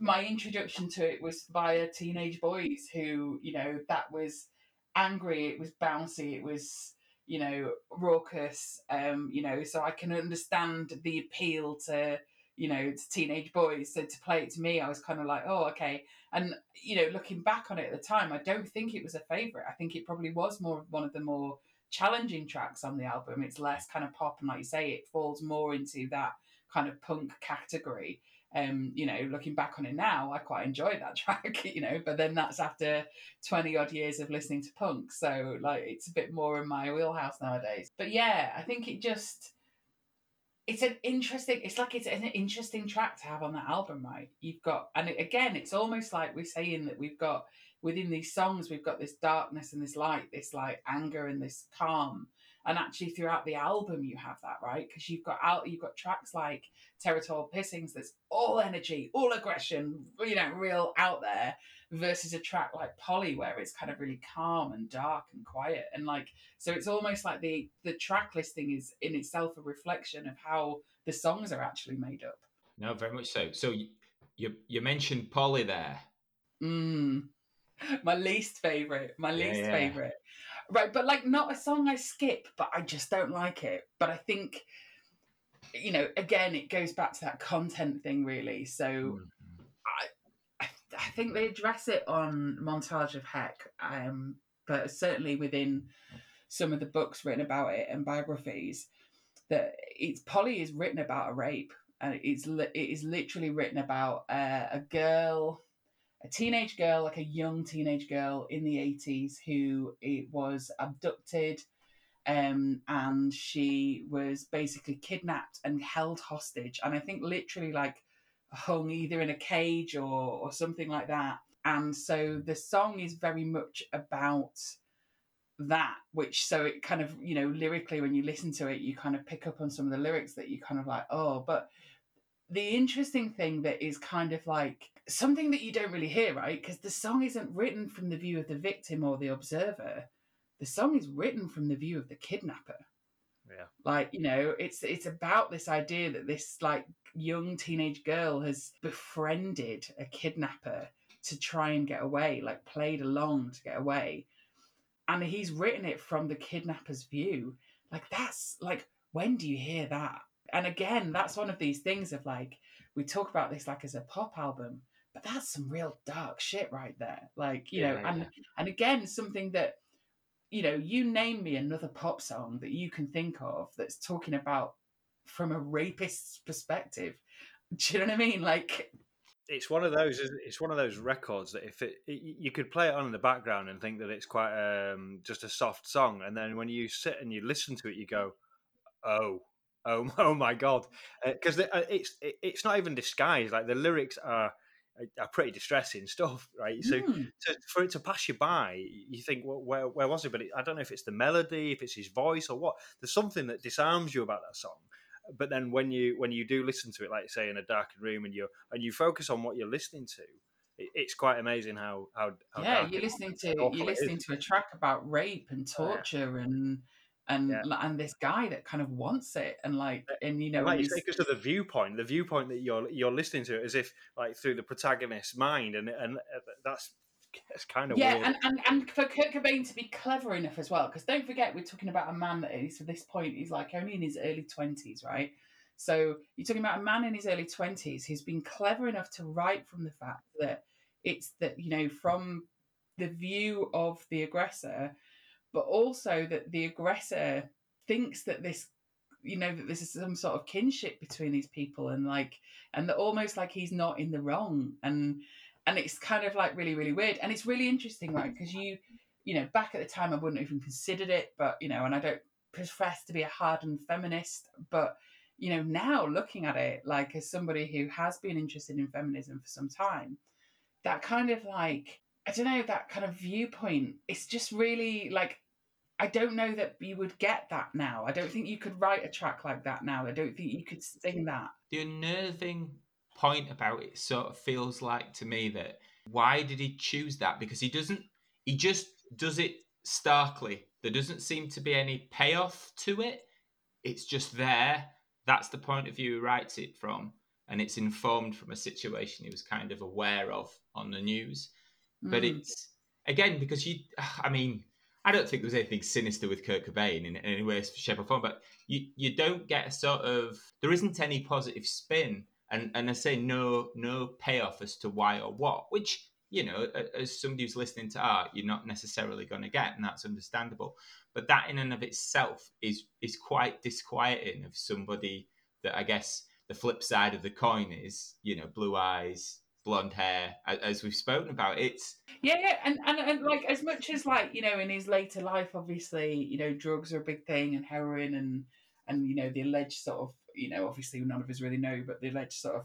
my introduction to it was via teenage boys who, you know, that was angry. It was bouncy. It was, you know, raucous. Um, you know, so I can understand the appeal to, you know, to teenage boys. So to play it to me, I was kind of like, oh, okay. And you know, looking back on it at the time, I don't think it was a favorite. I think it probably was more one of the more challenging tracks on the album. It's less kind of pop, and like you say, it falls more into that kind of punk category. Um, you know, looking back on it now, I quite enjoy that track, you know, but then that's after 20 odd years of listening to punk. So, like, it's a bit more in my wheelhouse nowadays. But yeah, I think it just, it's an interesting, it's like it's an interesting track to have on that album, right? You've got, and again, it's almost like we're saying that we've got within these songs, we've got this darkness and this light, this like anger and this calm. And actually, throughout the album, you have that right because you've got out, you've got tracks like Territorial Pissings that's all energy, all aggression, you know, real out there, versus a track like Polly where it's kind of really calm and dark and quiet. And like, so it's almost like the the track listing is in itself a reflection of how the songs are actually made up. No, very much so. So you you, you mentioned Polly there. Mm. My least favorite. My Yeah, least yeah. favorite. Right, but like not a song I skip, but I just don't like it. But I think, you know, again, it goes back to that content thing, really. So Mm. I, I think they address it on Montage of Heck, um, but certainly within some of the books written about it and biographies, that it's Polly is written about a rape, and it's it is literally written about uh, a girl, a teenage girl, like a young teenage girl in the eighties who it was abducted. Um, and she was basically kidnapped and held hostage, and I think literally like hung either in a cage or or something like that. And so the song is very much about that, which so it kind of you know lyrically when you listen to it, you kind of pick up on some of the lyrics that you kind of like oh, but the interesting thing that is kind of like something that you don't really hear, right? Because the song isn't written from the view of the victim or the observer. The song is written from the view of the kidnapper Yeah. like you know it's it's about this idea that this like young teenage girl has befriended a kidnapper to try and get away like played along to get away and he's written it from the kidnapper's view like that's like when do you hear that and again that's one of these things of like we talk about this like as a pop album but that's some real dark shit right there like you know Yeah, and yeah. and again something that you know, you name me another pop song that you can think of that's talking about from a rapist's perspective. Do you know what I mean? Like, It's one of those. It's one of those records that if it, it you could play it on in the background and think that it's quite um, just a soft song, and then when you sit and you listen to it, you go, "Oh, oh, oh my god!" Because it's it, it's not even disguised. Like the lyrics are are pretty distressing stuff, right? So mm, to, for it to pass you by, you think, well, where, where was it? But it, I don't know if it's the melody, if it's his voice, or what. There's something that disarms you about that song. But then when you when you do listen to it, like say in a darkened room, and you and you focus on what you're listening to, it, it's quite amazing how how, how yeah, you're listening to you're listening to a track about rape and Yeah. torture and and Yeah. and this guy that kind of wants it and like and you know And like you say, because of the viewpoint, the viewpoint that you're you're listening to, it as if like through the protagonist's mind, and and uh, that's it's kind of yeah, weird. and, and and for Kurt Cobain to be clever enough as well, because don't forget we're talking about a man that is to this point he's like only in his early twenties, right? So you're talking about a man in his early twenties who's been clever enough to write from the fact that it's that you know from the view of the aggressor, but also that the aggressor thinks that this you know that this is some sort of kinship between these people and like and that almost like he's not in the wrong and and it's kind of like really really weird and it's really interesting right because you you know back at the time i wouldn't even considered it but you know and i don't profess to be a hardened feminist but you know now looking at it like as somebody who has been interested in feminism for some time that kind of like I don't know that kind of viewpoint. It's just really like I don't know that you would get that now. I don't think you could write a track like that now. I don't think you could sing that. The unnerving point about it sort of feels like to me that why did he choose that? Because he doesn't. He just does it starkly. There doesn't seem to be any payoff to it. It's just there. That's the point of view he writes it from, and it's informed from a situation he was kind of aware of on the news. But Mm. it's again because you. I mean, I don't think there's anything sinister with Kurt Cobain in any way, shape, or form. But you you don't get a sort of there isn't any positive spin, and and I say no no payoff as to why or what, which you know as somebody who's listening to art, you're not necessarily going to get, and that's understandable. But that in and of itself is is quite disquieting of somebody that I guess the flip side of the coin is you know blue eyes, blonde hair, as we've spoken about. It's Yeah, yeah, and, and and like as much as like you know in his later life, obviously you know drugs are a big thing and heroin and and you know the alleged sort of you know obviously none of us really know, but the alleged sort of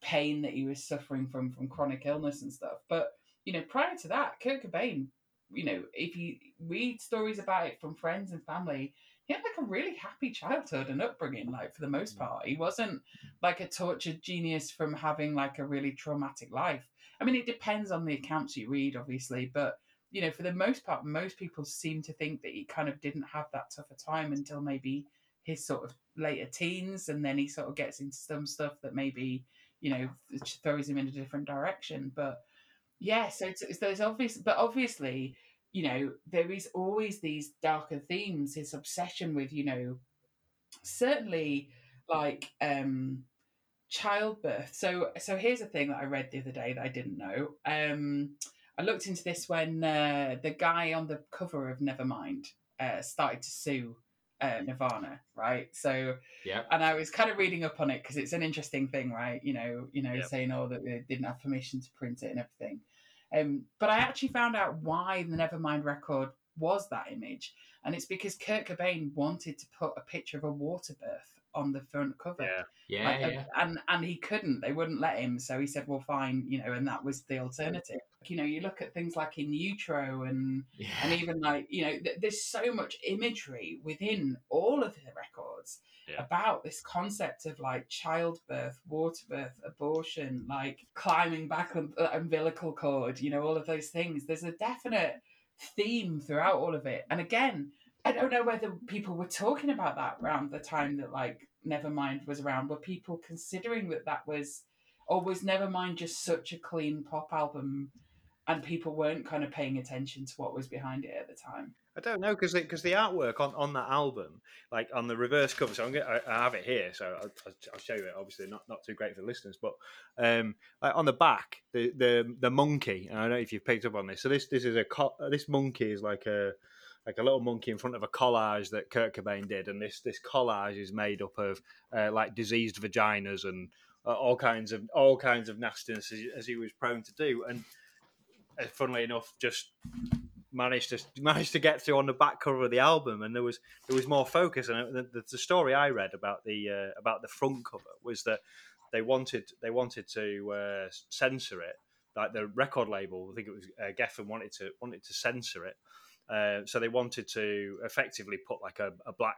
pain that he was suffering from from chronic illness and stuff. But you know prior to that, Kurt Cobain, you know if you read stories about it from friends and family, he had like a really happy childhood and upbringing. Like for the most Mm. part, he wasn't like a tortured genius from having like a really traumatic life. I mean, it depends on the accounts you read, obviously, but you know, for the most part, most people seem to think that he kind of didn't have that tough a time until maybe his sort of later teens, and then he sort of gets into some stuff that maybe you know throws him in a different direction. But yeah, so it's, it's, there's obvious, but obviously, you know, there is always these darker themes. His obsession with, you know, certainly like um childbirth. So so here's a thing that I read the other day that I didn't know. Um I looked into this when uh, the guy on the cover of Nevermind uh, started to sue uh, Nirvana, right? So yeah. and I was kind of reading up on it because it's an interesting thing, right? You know, you know, Yep. saying oh that they didn't have permission to print it and everything. Um, but I actually found out why the Nevermind record was that image, and it's because Kurt Cobain wanted to put a picture of a water birth on the front cover. Yeah. Yeah, Like, uh, yeah. and and he couldn't. They wouldn't let him. So he said, "Well, fine," you know. And that was the alternative. You know, you look at things like in Utero and yeah. and even like you know, th- there's so much imagery within all of the records Yeah. about this concept of like childbirth, water birth, abortion, like climbing back on the umbilical cord. You know, all of those things. There's a definite theme throughout all of it. And again, I don't know whether people were talking about that around the time that like Nevermind was around. Were people considering that that was, or was Nevermind just such a clean pop album, and people weren't kind of paying attention to what was behind it at the time? I don't know because because the artwork on, on that album, like on the reverse cover, so I'm gonna, I, I have it here, so I'll, I'll- show you it. Obviously, not not too great for the listeners, but um, like on the back, the the the monkey. And I don't know if you've picked up on this. So this this is a this monkey is like a like a little monkey in front of a collage that Kurt Cobain did, and this this collage is made up of uh, like diseased vaginas and uh, all kinds of all kinds of nastiness as, as he was prone to do, and uh, funnily enough, just managed to managed to get through on the back cover of the album, and there was there was more focus. And the, the, the story I read about the uh, about the front cover was that they wanted they wanted to uh, censor it, like the record label. I think it was uh, Geffen wanted to wanted to censor it. Uh, so they wanted to effectively put like a, a black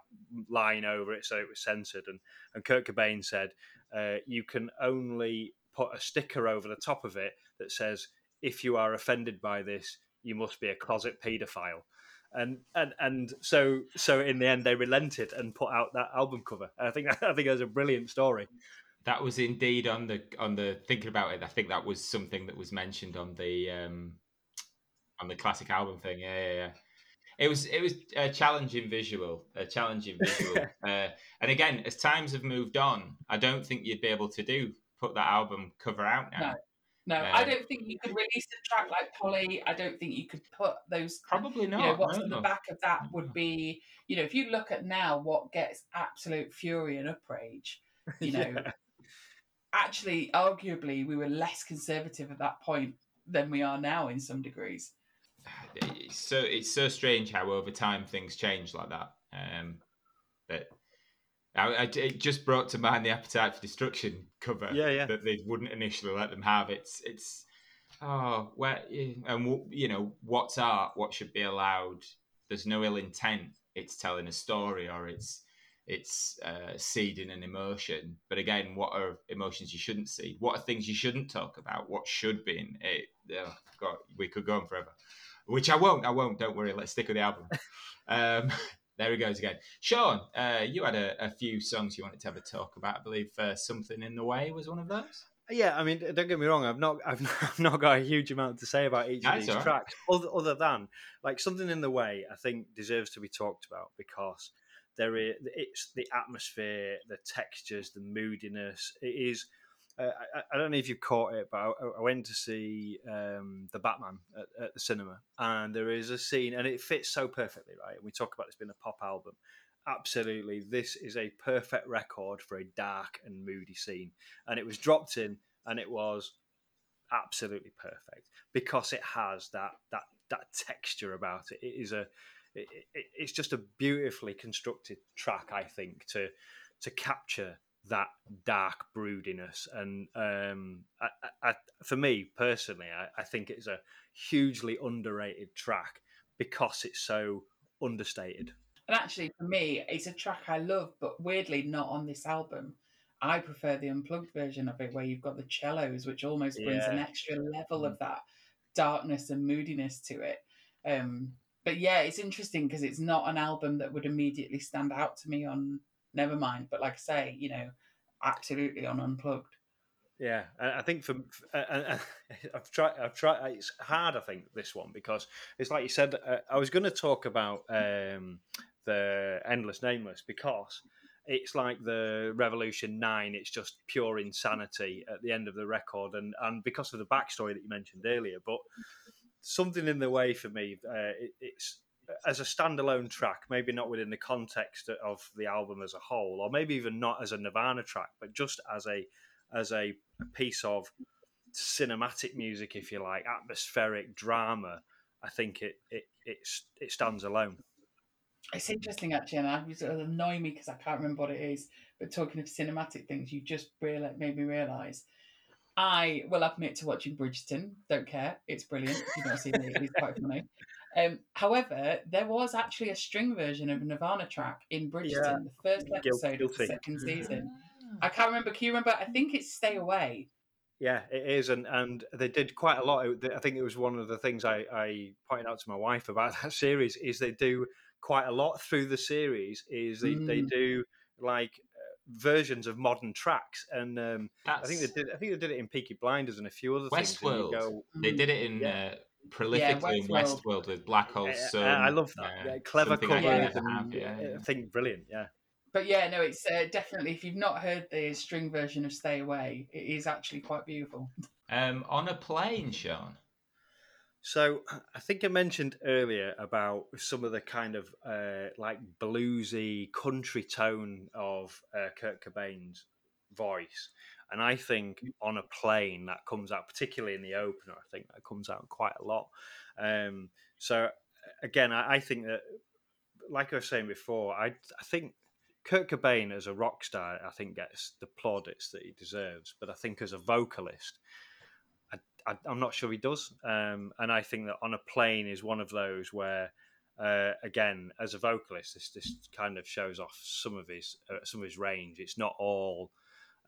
line over it so it was censored and, and Kurt Cobain said uh, you can only put a sticker over the top of it that says if you are offended by this you must be a closet paedophile and and and so so in the end they relented and put out that album cover i think i think that's a brilliant story That was indeed on the on the thinking about it. I think that was something that was mentioned on the um on the classic album thing. Yeah, yeah, yeah. It was it was a challenging visual, a challenging visual. uh, and again, as times have moved on, I don't think you'd be able to do put that album cover out now. No, I Um, don't think you could release a track like Polly. I don't think you could put those Probably you not. know, what's no. on the back of that would be, you know, if you look at now what gets absolute fury and outrage, you know, Yeah. actually, arguably, we were less conservative at that point than we are now in some degrees. It's so it's so strange how over time things change like that. Um, that I, I, it just brought to mind the Appetite for Destruction cover Yeah, yeah. that they wouldn't initially let them have. It's it's oh, where and you know what's art? What should be allowed? There's no ill intent. It's telling a story, or it's it's uh, seeding an emotion. But again, what are emotions you shouldn't see? What are things you shouldn't talk about? What should be in it? Oh, God, we could go on forever. Which I won't. I won't. Don't worry. Let's stick with the album. Um, there he goes again. Sean, uh, you had a, a, few songs you wanted to have a talk about. I believe uh, "Something in the Way" was one of those. Yeah, I mean, don't get me wrong. I've not, I've not, I've not got a huge amount to say about each That's of these right. tracks, other, other than like something in the way. I think deserves to be talked about because there is it's the atmosphere, the textures, the moodiness. It is. Uh, I, I, don't know if you caught it, but I, I went to see um, the Batman at, at, the cinema, and there is a scene, and it fits so perfectly, right? We talk about this being a pop album. Absolutely, this is a perfect record for a dark and moody scene, and it was dropped in, and it was absolutely perfect because it has that that that texture about it. It is a it, it, it's just a beautifully constructed track, I think, to to capture that dark broodiness. And um, I, I, for me personally, I, I think it's a hugely underrated track because it's so understated. And actually, for me, it's a track I love, but weirdly not on this album. I prefer the unplugged version of it, where you've got the cellos, which almost brings yeah. an extra level of mm. that darkness and moodiness to it. Um, but yeah, it's interesting because it's not an album that would immediately stand out to me on Nevermind. But like I say, you know, absolutely on Unplugged. Yeah, I think for uh, I've tried. I've tried. It's hard. I think this one because it's like you said. Uh, I was going to talk about um, the endless nameless because it's like the Revolution Nine. It's just pure insanity at the end of the record, and and because of the backstory that you mentioned earlier. But something in the way for me. Uh, it, it's as a standalone track, maybe not within the context of the album as a whole, or maybe even not as a Nirvana track, but just as a as a, piece of cinematic music, if you like, atmospheric drama. I think it it it, it stands alone. It's interesting actually, and it annoy me because I can't remember what it is. But talking of cinematic things, you just really made me realise I will admit to watching Bridgerton. Don't care. It's brilliant. If you've not seen it, it's quite funny. Um, however, there was actually a string version of a Nirvana track in Bridgerton, yeah. the first episode Guilty. of the second season. I can't remember. Can you remember? I think it's Stay Away. Yeah, it is, and and they did quite a lot. I think it was one of the things I, I pointed out to my wife about that series is they do quite a lot through the series. Is they, mm. they do like versions of modern tracks, and um, I think they did. I think they did it in Peaky Blinders and a few other Westworld. things. Westworld. They did it in yeah. uh, prolifically yeah, Westworld. Westworld with Black Hole Sun. I love that. Yeah, clever cover. Yeah. yeah. I think brilliant. Yeah. But yeah, no, it's uh, definitely. If you've not heard the string version of "Stay Away," it is actually quite beautiful. Um, on a plane, Sean. So I think I mentioned earlier about some of the kind of uh, like bluesy country tone of uh, Kurt Cobain's voice, and I think on a plane that comes out, particularly in the opener, I think that comes out quite a lot. Um, so again, I, I, think that, like I was saying before, I I think Kurt Cobain as a rock star, I think gets the plaudits that he deserves, but I think as a vocalist I, am not sure he does. Um, and I think that on a plane is one of those where, uh, again, as a vocalist, this this kind of shows off some of his uh, some of his range. It's not all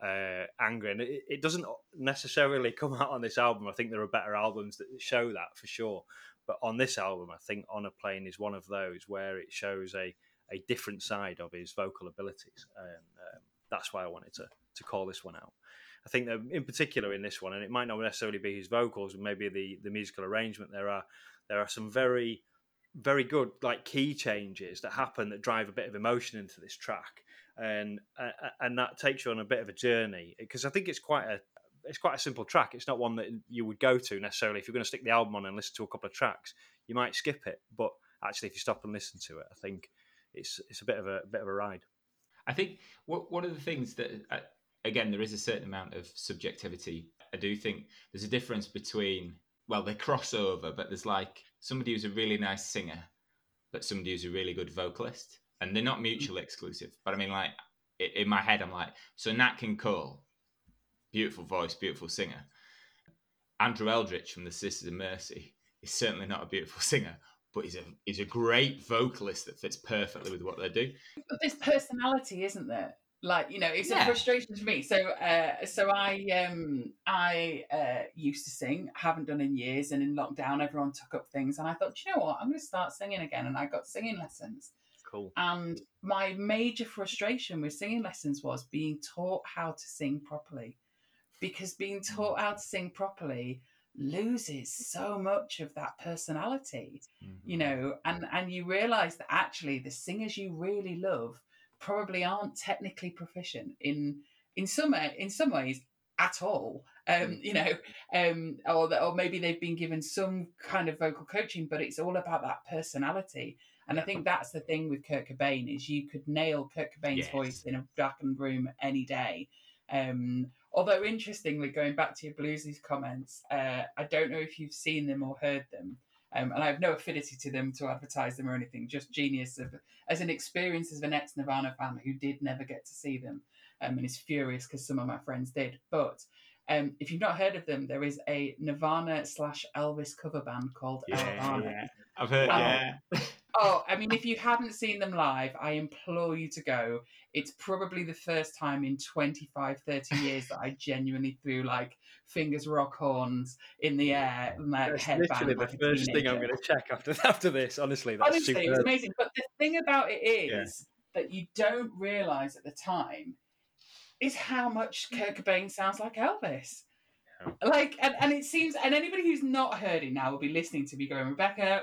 uh, angry, and it, it, doesn't necessarily come out on this album. I think there are better albums that show that for sure. But on this album, I think "On a Plane" is one of those where it shows a a different side of his vocal abilities, and um, that's why I wanted to to call this one out. I think that in particular in this one, and it might not necessarily be his vocals, maybe the the musical arrangement. There are there are some very very good like key changes that happen that drive a bit of emotion into this track, and uh, and that takes you on a bit of a journey because I think it's quite a it's quite a simple track. It's not one that you would go to necessarily if you're going to stick the album on and listen to a couple of tracks. You might skip it, but actually, if you stop and listen to it, I think it's it's a bit of a, a bit of a ride. I think one of the things that uh, again, there is a certain amount of subjectivity. I do think there's a difference between, well, they cross over, but there's like somebody who's a really nice singer, but somebody who's a really good vocalist. And they're not mm-hmm. mutually exclusive. But I mean, like, in my head, I'm like, so Nat King Cole, beautiful voice, beautiful singer. Andrew Eldritch from the Sisters of Mercy is certainly not a beautiful singer, but he's a he's a great vocalist that fits perfectly with what they do. But there's personality, isn't there? Like you know, it's Yeah. a frustration for me. So, uh, so I um I uh, used to sing, haven't done in years, and in lockdown, everyone took up things, and I thought, you know what, I'm going to start singing again, and I got singing lessons. Cool. And my major frustration with singing lessons was being taught how to sing properly, because being taught how to sing properly loses so much of that personality you know and and you realize that actually the singers you really love probably aren't technically proficient in in some in some ways at all um you know um or or maybe they've been given some kind of vocal coaching but it's all about that personality. And i think that's the thing with kurt cobain is you could nail kurt cobain's Yes. voice in a darkened room any day. Um although interestingly going back to your bluesies comments uh i don't know if you've seen them or heard them um, and I have no affinity to them to advertise them or anything. Just genius of as an experience as an ex Nirvana fan who did never get to see them, um, and is furious because some of my friends did. But um, if you've not heard of them, there is a Nirvana slash Elvis cover band called Yeah, Elvana. yeah. I've heard. Wow. Yeah, Oh, I mean, if you haven't seen them live, I implore you to go. It's probably the first time in 25, 30 years that I genuinely threw like fingers rock horns in the air and like That's headband. literally the like first thing I'm going to check after after this. Honestly, that's Honestly, super. it was amazing. But the thing about it is that you don't realize at the time is how much Kurt Cobain sounds like Elvis. Like, and, and it seems, and anybody who's not heard it now will be listening to me going, Rebecca,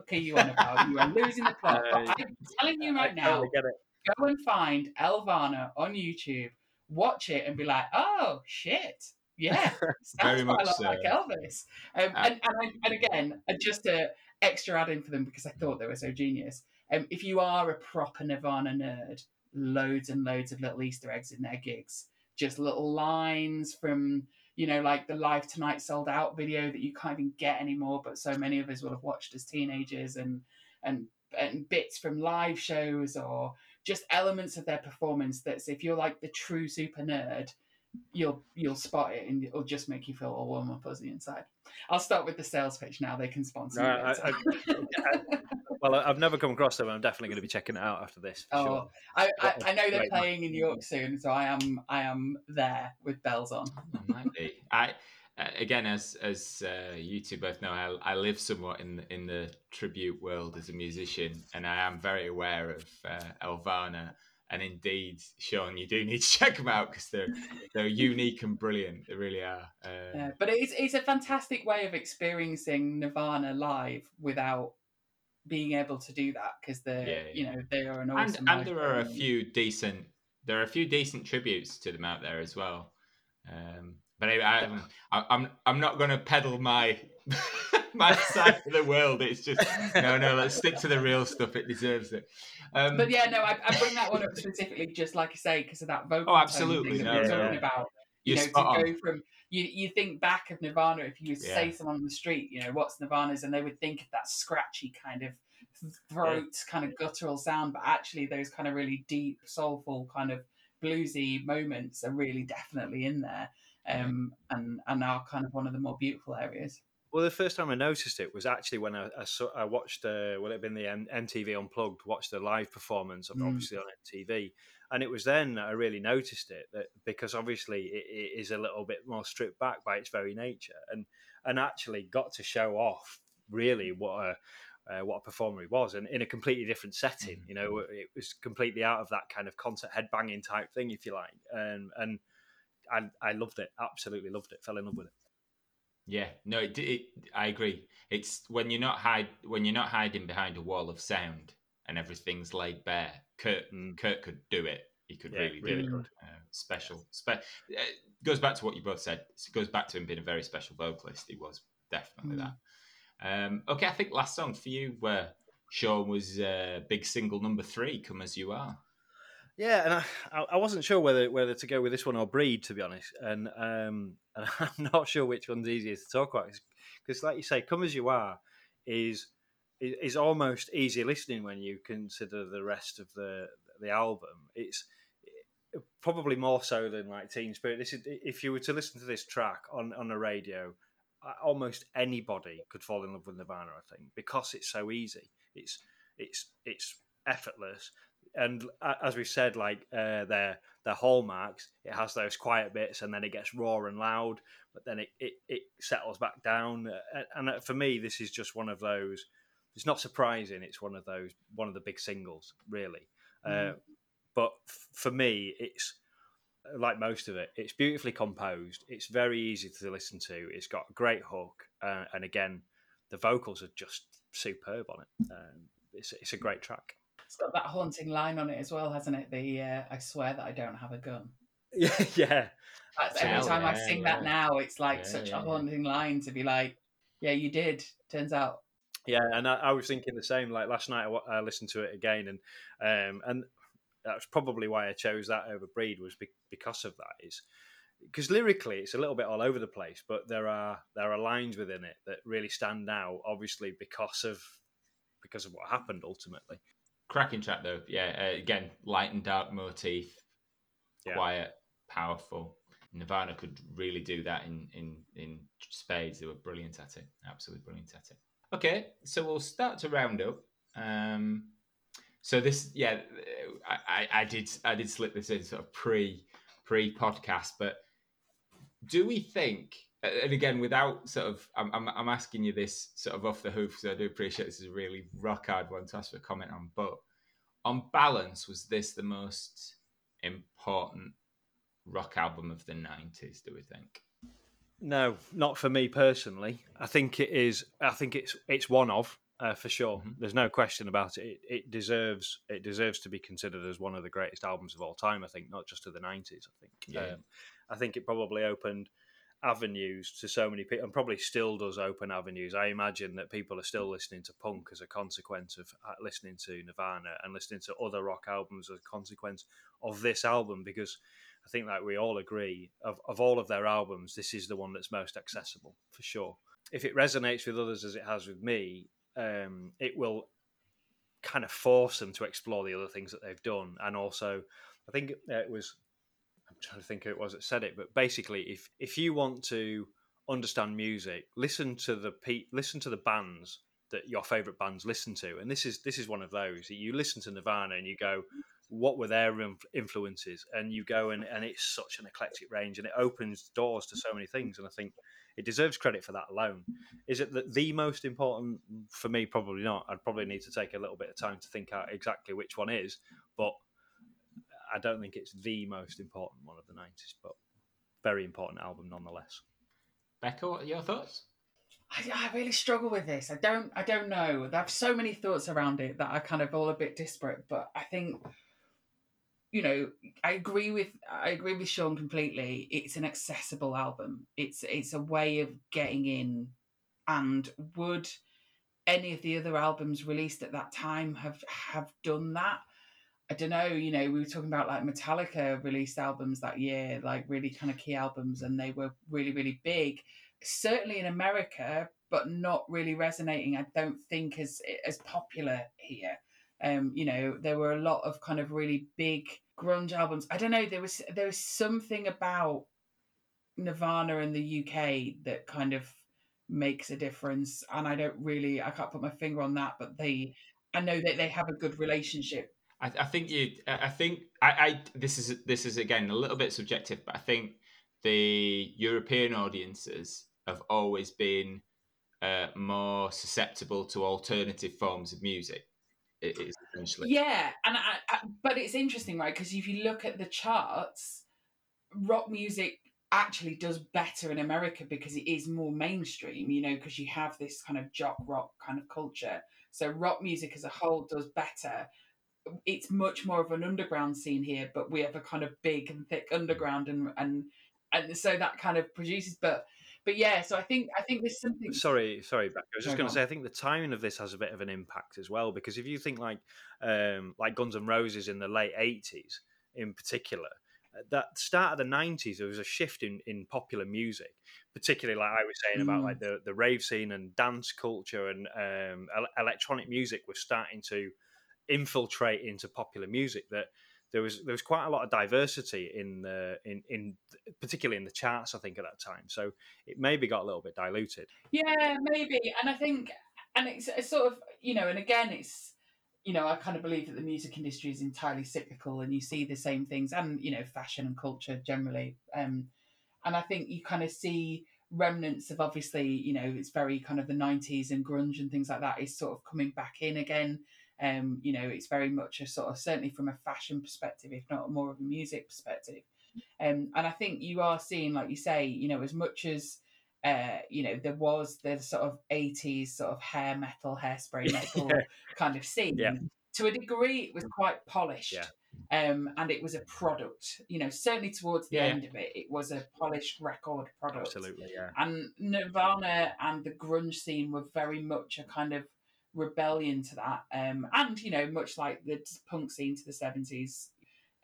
okay, you on about you are losing the plot. But I'm telling you right now, get it. go and find Elvana on YouTube, watch it, and be like, oh shit, yeah, Very sounds quite a much so. like Elvis. Um, Uh, and and, and again, uh, just a extra add in for them because I thought they were so genius. Um, if you are a proper Nirvana nerd, loads and loads of little Easter eggs in their gigs, just little lines from you know like the Live Tonight sold out video that you can't even get anymore, but so many of us will have watched as teenagers, and and and bits from live shows or just elements of their performance that's if you're like the true super nerd you'll you'll spot it and it'll just make you feel all warm and fuzzy inside i'll start with the sales pitch now they can sponsor No, me I- later. I- well, I- I've never come across them. I'm definitely going to be checking it out after this. For oh sure. I, I, What know they're playing in New york soon so i am i am there with bells on might be. I uh, again, as as uh, you two both know, I, I live somewhat in the, in the tribute world as a musician, and I am very aware of uh, Elvana. And indeed, Sean, you do need to check them out because they're they're unique and brilliant. They really are. Uh, yeah, but it's it's a fantastic way of experiencing nirvana live without being able to do that because they're Yeah, you know they are an and awesome and live there are a few decent there are a few decent tributes to them out there as well. Um, but I, I'm I- I'm I'm not going to peddle my my side of the world. It's just no no. Let's stick to the real stuff. It deserves it. Um, But yeah, no, I, I bring that one up specifically just like I say because of that vocal Oh, tone absolutely, that no, we're talking about. You you're know, to on. go from you, you think back of Nirvana if you Yeah. say someone on the street, you know, what's Nirvana's, and they would think of that scratchy kind of throat, kind of guttural sound, but actually those kind of really deep, soulful, kind of bluesy moments are really definitely in there, um, and and are kind of one of the more beautiful areas. Well, the first time I noticed it was actually when I, I, saw, I watched, uh, well, it had been the M- MTV Unplugged, watched the live performance of Mm. obviously on MTV. And it was then that I really noticed it that because obviously it, it is a little bit more stripped back by its very nature and, and actually got to show off really what a, uh, what a performer he was and in a completely different setting. Mhm. You know, it was completely out of that kind of concert headbanging type thing, if you like. And, and I, I loved it, absolutely loved it, fell in love with it. Yeah, no, it, it, I agree. It's when you're not hide when you're not hiding behind a wall of sound and everything's laid bare. Kurt Mm. Kurt could do it. He could Yeah, really, do really it. Uh, special. Spe- it goes back to what you both said. It goes back to him being a very special vocalist. He was definitely Mm. that. Um, okay, I think last song for you, where Sean was uh, big single number three, "Come as You Are." Yeah, and I, I- wasn't sure whether whether to go with this one or Breed, to be honest, and um, and I'm not sure which one's easier to talk about because, like you say, "Come as You Are" is is almost easy listening when you consider the rest of the the album. It's probably more so than like Teen Spirit. This is if you were to listen to this track on on the radio almost anybody could fall in love with Nirvana. I think because it's so easy. It's it's it's effortless and as we've said, like uh, their their hallmarks, it has those quiet bits, and then it gets raw and loud, but then it it, it settles back down. And for me, this is just one of those. It's not surprising. It's one of those one of the big singles, really. Mm. Uh, but f- for me, it's like most of it. It's beautifully composed. It's very easy to listen to. It's got a great hook, uh, and again, the vocals are just superb on it. Um, it's it's a great track. It's got that haunting line on it as well, hasn't it? The uh, "I swear that I don't have a gun." Yeah, yeah. That's every time yeah, I sing yeah. that now, it's like yeah, such a haunting line to be like, "Yeah, you did." Turns out. Yeah, and I, I was thinking the same. Like last night, I, I listened to it again, and um, and that's probably why I chose that over Breed was be- because of that. Is because lyrically it's a little bit all over the place, but there are there are lines within it that really stand out. Obviously, because of because of what happened ultimately. Cracking track though, yeah. Uh, again, light and dark motif, yeah. quiet, powerful. Nirvana could really do that in in in spades. They were brilliant at it, absolutely brilliant at it. Okay, so we'll start to round up. Um, so this, yeah, I, I, I did I did slip this in sort of pre pre podcast, but do we think and again, without sort of, I'm, I'm, I'm, asking you this sort of off the hoof, so I do appreciate this is a really rock hard one to ask for a comment on. But on balance, was this the most important rock album of the 90s, do we think? No, not for me personally. I think it is, I think it's it's one of, uh, for sure. Mm-hmm. There's no question about it. it. It deserves it deserves to be considered as one of the greatest albums of all time. I think, not just of the '90s. I think. Yeah. Um, I think it probably opened avenues to so many people and probably still does open avenues. I imagine that people are still listening to punk as a consequence of uh, listening to Nirvana and listening to other rock albums as a consequence of this album because I think that we all agree of, of all of their albums, this is the one that's most accessible for sure. If it resonates with others as it has with me, um, it will kind of force them to explore the other things that they've done. And also, I think it was trying to think who it was that said it, but basically, if if you want to understand music, listen to the pe- listen to the bands that your favorite bands listen to, and this is this is one of those. You listen to Nirvana and you go, what were their influences, and you go and and it's such an eclectic range, and it opens doors to so many things, and I think it deserves credit for that alone. Is it the, the most important for me? Probably not. I'd probably need to take a little bit of time to think out exactly which one is, but I don't think it's the most important one of the 90s, but very important album nonetheless. Bekka, what are your thoughts? I, I, really struggle with this. I don't. I don't know. I have so many thoughts around it that are kind of all a bit disparate. But I think, you know, I agree with. I agree with Sean completely. It's an accessible album. It's it's a way of getting in. And would any of the other albums released at that time have have done that? I don't know, you know, we were talking about like Metallica released albums that year, like really kind of key albums, and they were really, really big. Certainly in America, but not really resonating. I don't think as as popular here. Um, you know, there were a lot of kind of really big grunge albums. I don't know. There was there was something about Nirvana in the UK that kind of makes a difference, and I don't really I can't put my finger on that, but they I know that they have a good relationship I, I think you. I think I, I. This is this is again a little bit subjective, but I think the European audiences have always been uh, more susceptible to alternative forms of music. It is essentially. Yeah, and I, I, but it's interesting, right? Because if you look at the charts, rock music actually does better in America because it is more mainstream. You know, because you have this kind of jock rock kind of culture. So rock music as a whole does better it's much more of an underground scene here, but we have a kind of big and thick underground, and and and so that kind of produces. But but yeah, so I think I think there's something. Sorry, sorry. I was just going to say I think the timing of this has a bit of an impact as well because if you think like um, like Guns N' Roses in the late '80s, in particular, that start of the 90s there was a shift in, in popular music particularly like i was saying about like mm. the, the rave scene and dance culture and um, electronic music was starting to infiltrate into popular music that there was there was quite a lot of diversity in the in in particularly in the charts. I think at that time, so it maybe got a little bit diluted. Yeah, maybe, and I think, and it's, it's sort of you know, and again, it's you know, I kind of believe that the music industry is entirely cyclical, and you see the same things, and you know, fashion and culture generally. Um, and I think you kind of see remnants of obviously, you know, it's very kind of the '90s and grunge and things like that is sort of coming back in again. Um, you know, it's very much a sort of certainly from a fashion perspective, if not more of a music perspective. Um, and I think you are seeing, like you say, you know, as much as uh, you know, there was the sort of 80s sort of hair metal, hairspray metal yeah. kind of scene. Yeah. To a degree, it was quite polished. Yeah. Um, and it was a product, you know, certainly towards the end of it, it was a polished record product. Absolutely, yeah. And Nirvana and the grunge scene were very much a kind of rebellion to that. Um, and, you know, much like the punk scene to the 70s,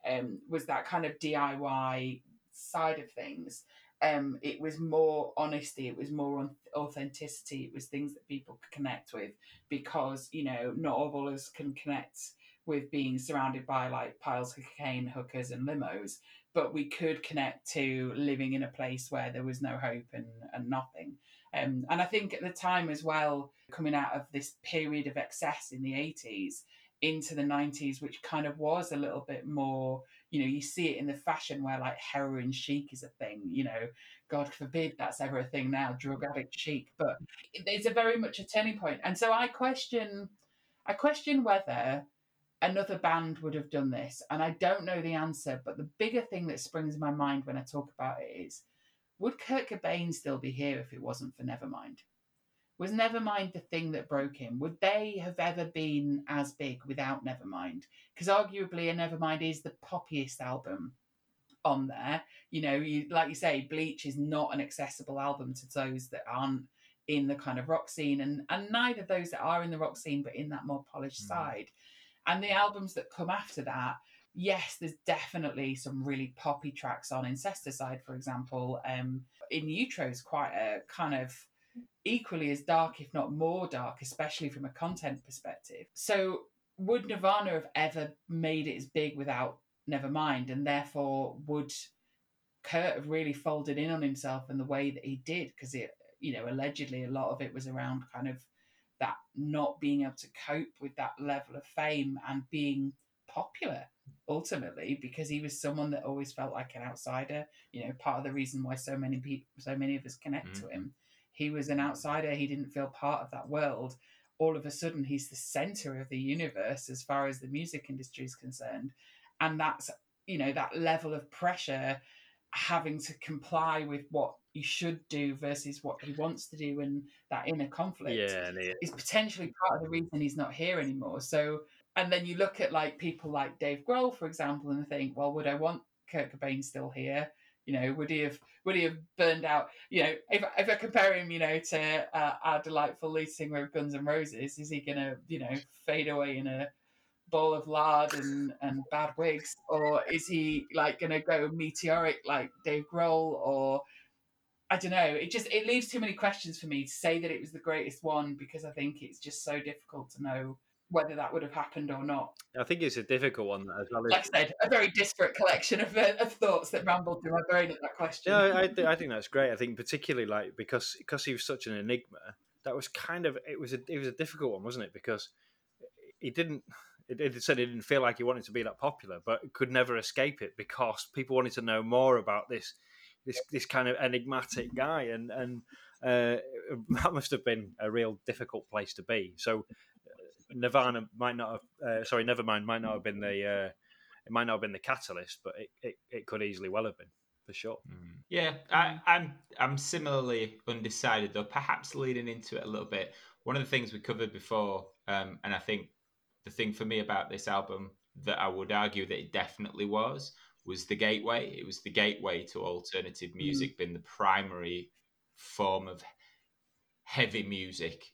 um, was that kind of DIY side of things um, it was more honesty, it was more authenticity, it was things that people could connect with because, you know, not all of us can connect with being surrounded by like piles of cocaine, hookers, and limos, but we could connect to living in a place where there was no hope and, and nothing. Um, and I think at the time as well, coming out of this period of excess in the 80s into the 90s, which kind of was a little bit more you know, you see it in the fashion where like heroin chic is a thing, you know, God forbid that's ever a thing now, drug addict chic, but it's a very much a turning point. And so I question, I question whether another band would have done this. And I don't know the answer, but the bigger thing that springs in my mind when I talk about it is, would Kurt Cobain still be here if it wasn't for Nevermind? Was Nevermind the thing that broke him? Would they have ever been as big without Nevermind? Because arguably, a Nevermind is the poppiest album on there. You know, you, like you say, Bleach is not an accessible album to those that aren't in the kind of rock scene, and and neither those that are in the rock scene, but in that more polished mm. side. And the albums that come after that, yes, there's definitely some really poppy tracks on Incesticide, for example. Um, in Utero is quite a kind of equally as dark, if not more dark, especially from a content perspective. So, would Nirvana have ever made it as big without Nevermind? And therefore, would Kurt have really folded in on himself in the way that he did? Because it, you know, allegedly a lot of it was around kind of that not being able to cope with that level of fame and being popular ultimately because he was someone that always felt like an outsider you know part of the reason why so many people so many of us connect mm. to him he was an outsider. He didn't feel part of that world. All of a sudden, he's the center of the universe as far as the music industry is concerned. And that's, you know, that level of pressure having to comply with what you should do versus what he wants to do and that inner conflict yeah, is potentially part of the reason he's not here anymore. So, and then you look at like people like Dave Grohl, for example, and think, well, would I want Kurt Cobain still here? You know, would he have would he have burned out? You know, if if I compare him, you know, to uh, our delightful lead singer of Guns and Roses, is he gonna, you know, fade away in a bowl of lard and, and bad wigs, or is he like gonna go meteoric like Dave Grohl, or I don't know. It just it leaves too many questions for me to say that it was the greatest one because I think it's just so difficult to know whether that would have happened or not. I think it's a difficult one as well. Like I said, a very disparate collection of, uh, of thoughts that rambled through my brain at that question. Yeah, I, th- I think that's great. I think particularly like because because he was such an enigma, that was kind of it was a it was a difficult one, wasn't it? Because he didn't. It, it said he didn't feel like he wanted to be that popular, but could never escape it because people wanted to know more about this this this kind of enigmatic guy, and and uh, that must have been a real difficult place to be. So Nirvana might not have, uh, sorry, Nevermind might not have been the, uh, it might not have been the catalyst, but it, it, it could easily well have been for sure. Mm. Yeah, I, am I'm, I'm similarly undecided though, perhaps leading into it a little bit. One of the things we covered before, um, and I think the thing for me about this album that I would argue that it definitely was was the gateway. It was the gateway to alternative mm. music, mm. being the primary form of heavy music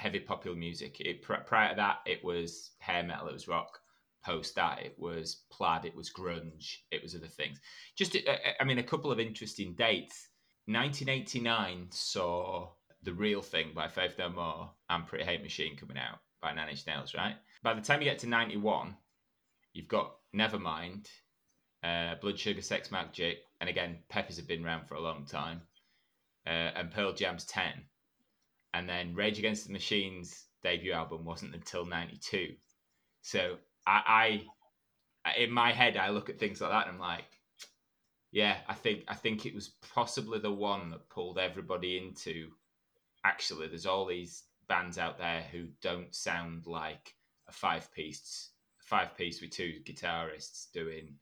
heavy popular music. It, prior to that, it was hair metal, it was rock. Post that, it was plaid, it was grunge, it was other things. Just, uh, uh, I mean, a couple of interesting dates. 1989 saw The Real Thing by Faith No More and Pretty Hate Machine coming out by Nine Inch Nails, right? By the time you get to 91, you've got Nevermind, uh, Blood Sugar Sex Magik, and again, Peppers have been around for a long time, uh, and Pearl Jam's 10. And then Rage Against the Machine's debut album wasn't until 92. So I, I, in my head, I look at things like that and I'm like, yeah, I think I think it was possibly the one that pulled everybody into. Actually, there's all these bands out there who don't sound like a five piece, five piece with two guitarists doing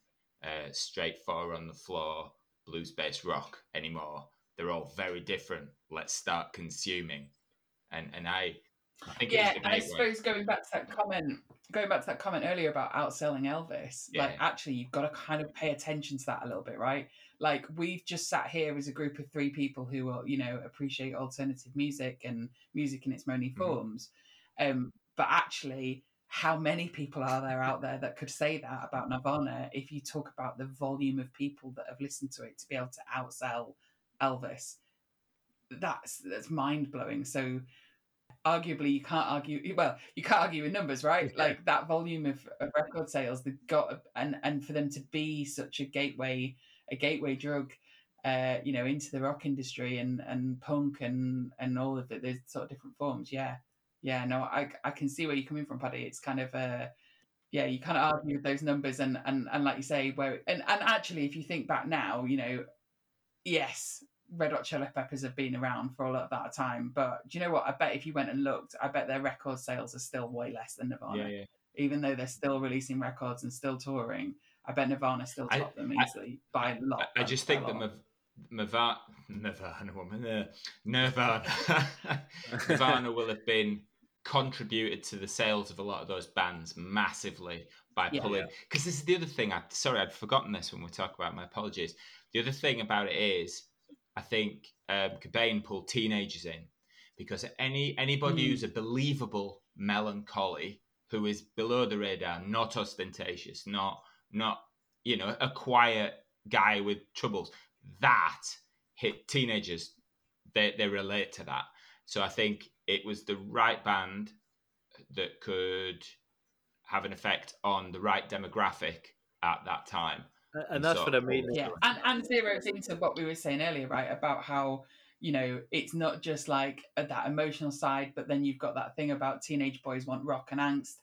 uh, straight four on the floor blues based rock anymore. They're all very different. Let's start consuming, and and I, I think yeah, and I suppose going back to that comment, going back to that comment earlier about outselling Elvis, yeah. like actually you've got to kind of pay attention to that a little bit, right? Like we've just sat here as a group of three people who will, you know, appreciate alternative music and music in its many mm-hmm. forms. Mm-hmm. Um, but actually, how many people are there out there that could say that about Nirvana if you talk about the volume of people that have listened to it to be able to outsell Elvis? That's that's mind blowing. So arguably you can't argue well you can't argue with numbers right? Like that volume of, of record sales they've got and and for them to be such a gateway a gateway drug uh you know into the rock industry and and punk and and all of it there's sort of different forms yeah. Yeah no i i can see where you're coming from paddy. It's kind of uh yeah you can't argue with those numbers and and and like you say where and and actually if you think back now you know yes Red Hot Chili Peppers have been around for a lot of that time, but do you know what? I bet if you went and looked, I bet their record sales are still way less than Nirvana. Yeah, yeah. Even though they're still releasing records and still touring, I bet Nirvana still top I, them easily I, by a lot. I, I just think that Nirvana, Nirvana woman, uh, Nirvana, Nirvana will have been contributed to the sales of a lot of those bands massively by yeah, pulling. Because this is the other thing. I sorry, I'd forgotten this when we talk about. My apologies. The other thing about it is I think um, Cobain pulled teenagers in because any anybody mm. who's a believable melancholy who is below the radar, not ostentatious, not not you know a quiet guy with troubles, that hit teenagers. They they relate to that. So I think it was the right band that could have an effect on the right demographic at that time and that's so, what I mean. Yeah, and and zeroes into what we were saying earlier, right? About how you know it's not just like uh, that emotional side, but then you've got that thing about teenage boys want rock and angst,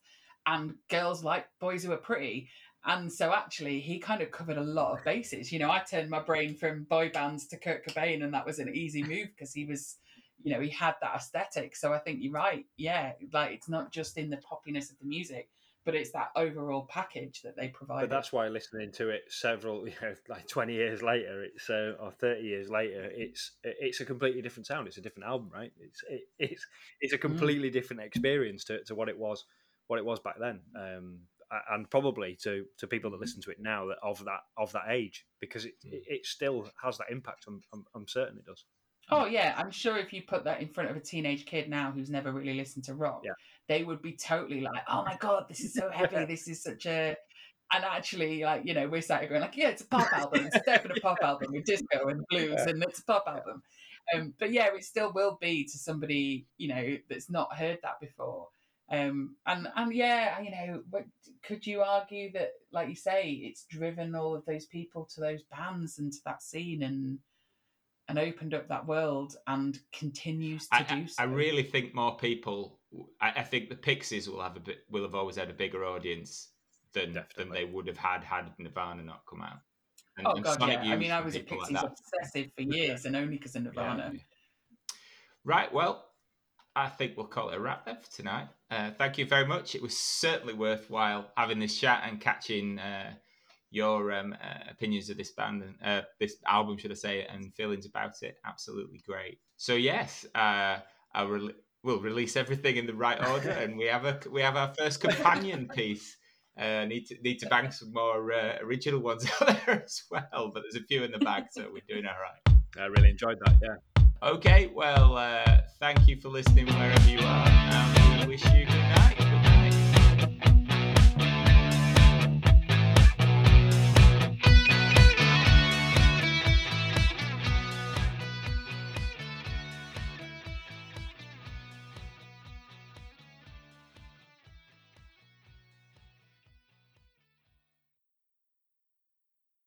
and girls like boys who are pretty. And so actually, he kind of covered a lot of bases. You know, I turned my brain from boy bands to Kurt Cobain, and that was an easy move because he was, you know, he had that aesthetic. So I think you're right. Yeah, like it's not just in the poppiness of the music, but it's that overall package that they provide. But that's why listening to it several, you know, like twenty years later, it's uh, or thirty years later, it's it's a completely different sound. It's a different album, right? It's it, it's it's a mm. completely mm. different experience to, to what it was what it was back then. Um, and probably to, to people that listen to it now that of that of that age because it, it, it still has that impact. I'm, I'm, I'm certain it does. Oh yeah, I'm sure if you put that in front of a teenage kid now who's never really listened to rock, yeah. They would be totally like, "Oh my god, this is so heavy. this is such a." And actually, like you know, we're sat going like, "Yeah, it's a pop album. It's definitely a pop album with disco and blues, and it's a pop album." Um, but yeah, it still will be to somebody you know that's not heard that before. Um, and and yeah, you know, could you argue that, like you say, it's driven all of those people to those bands and to that scene and and opened up that world and continues to I, do so. I really think more people. I, I, think the Pixies will have a bit, will have always had a bigger audience than Definitely. than they would have had had Nirvana not come out. And, oh and god, Sonic yeah. I mean, I was a Pixies like obsessive for years, and only because of Nirvana. Yeah. Right. Well, I think we'll call it a wrap then for tonight. Uh, thank you very much. It was certainly worthwhile having this chat and catching. Uh, your um, uh, opinions of this band and uh, this album, should I say, and feelings about it. Absolutely great. So yes, uh, I'll re- we'll release everything in the right order, and we have a we have our first companion piece. Uh, need to need to bang some more uh, original ones out there as well, but there's a few in the bag, so we're doing all right. I really enjoyed that. Yeah. Okay, well, uh, thank you for listening wherever you are, and we wish you.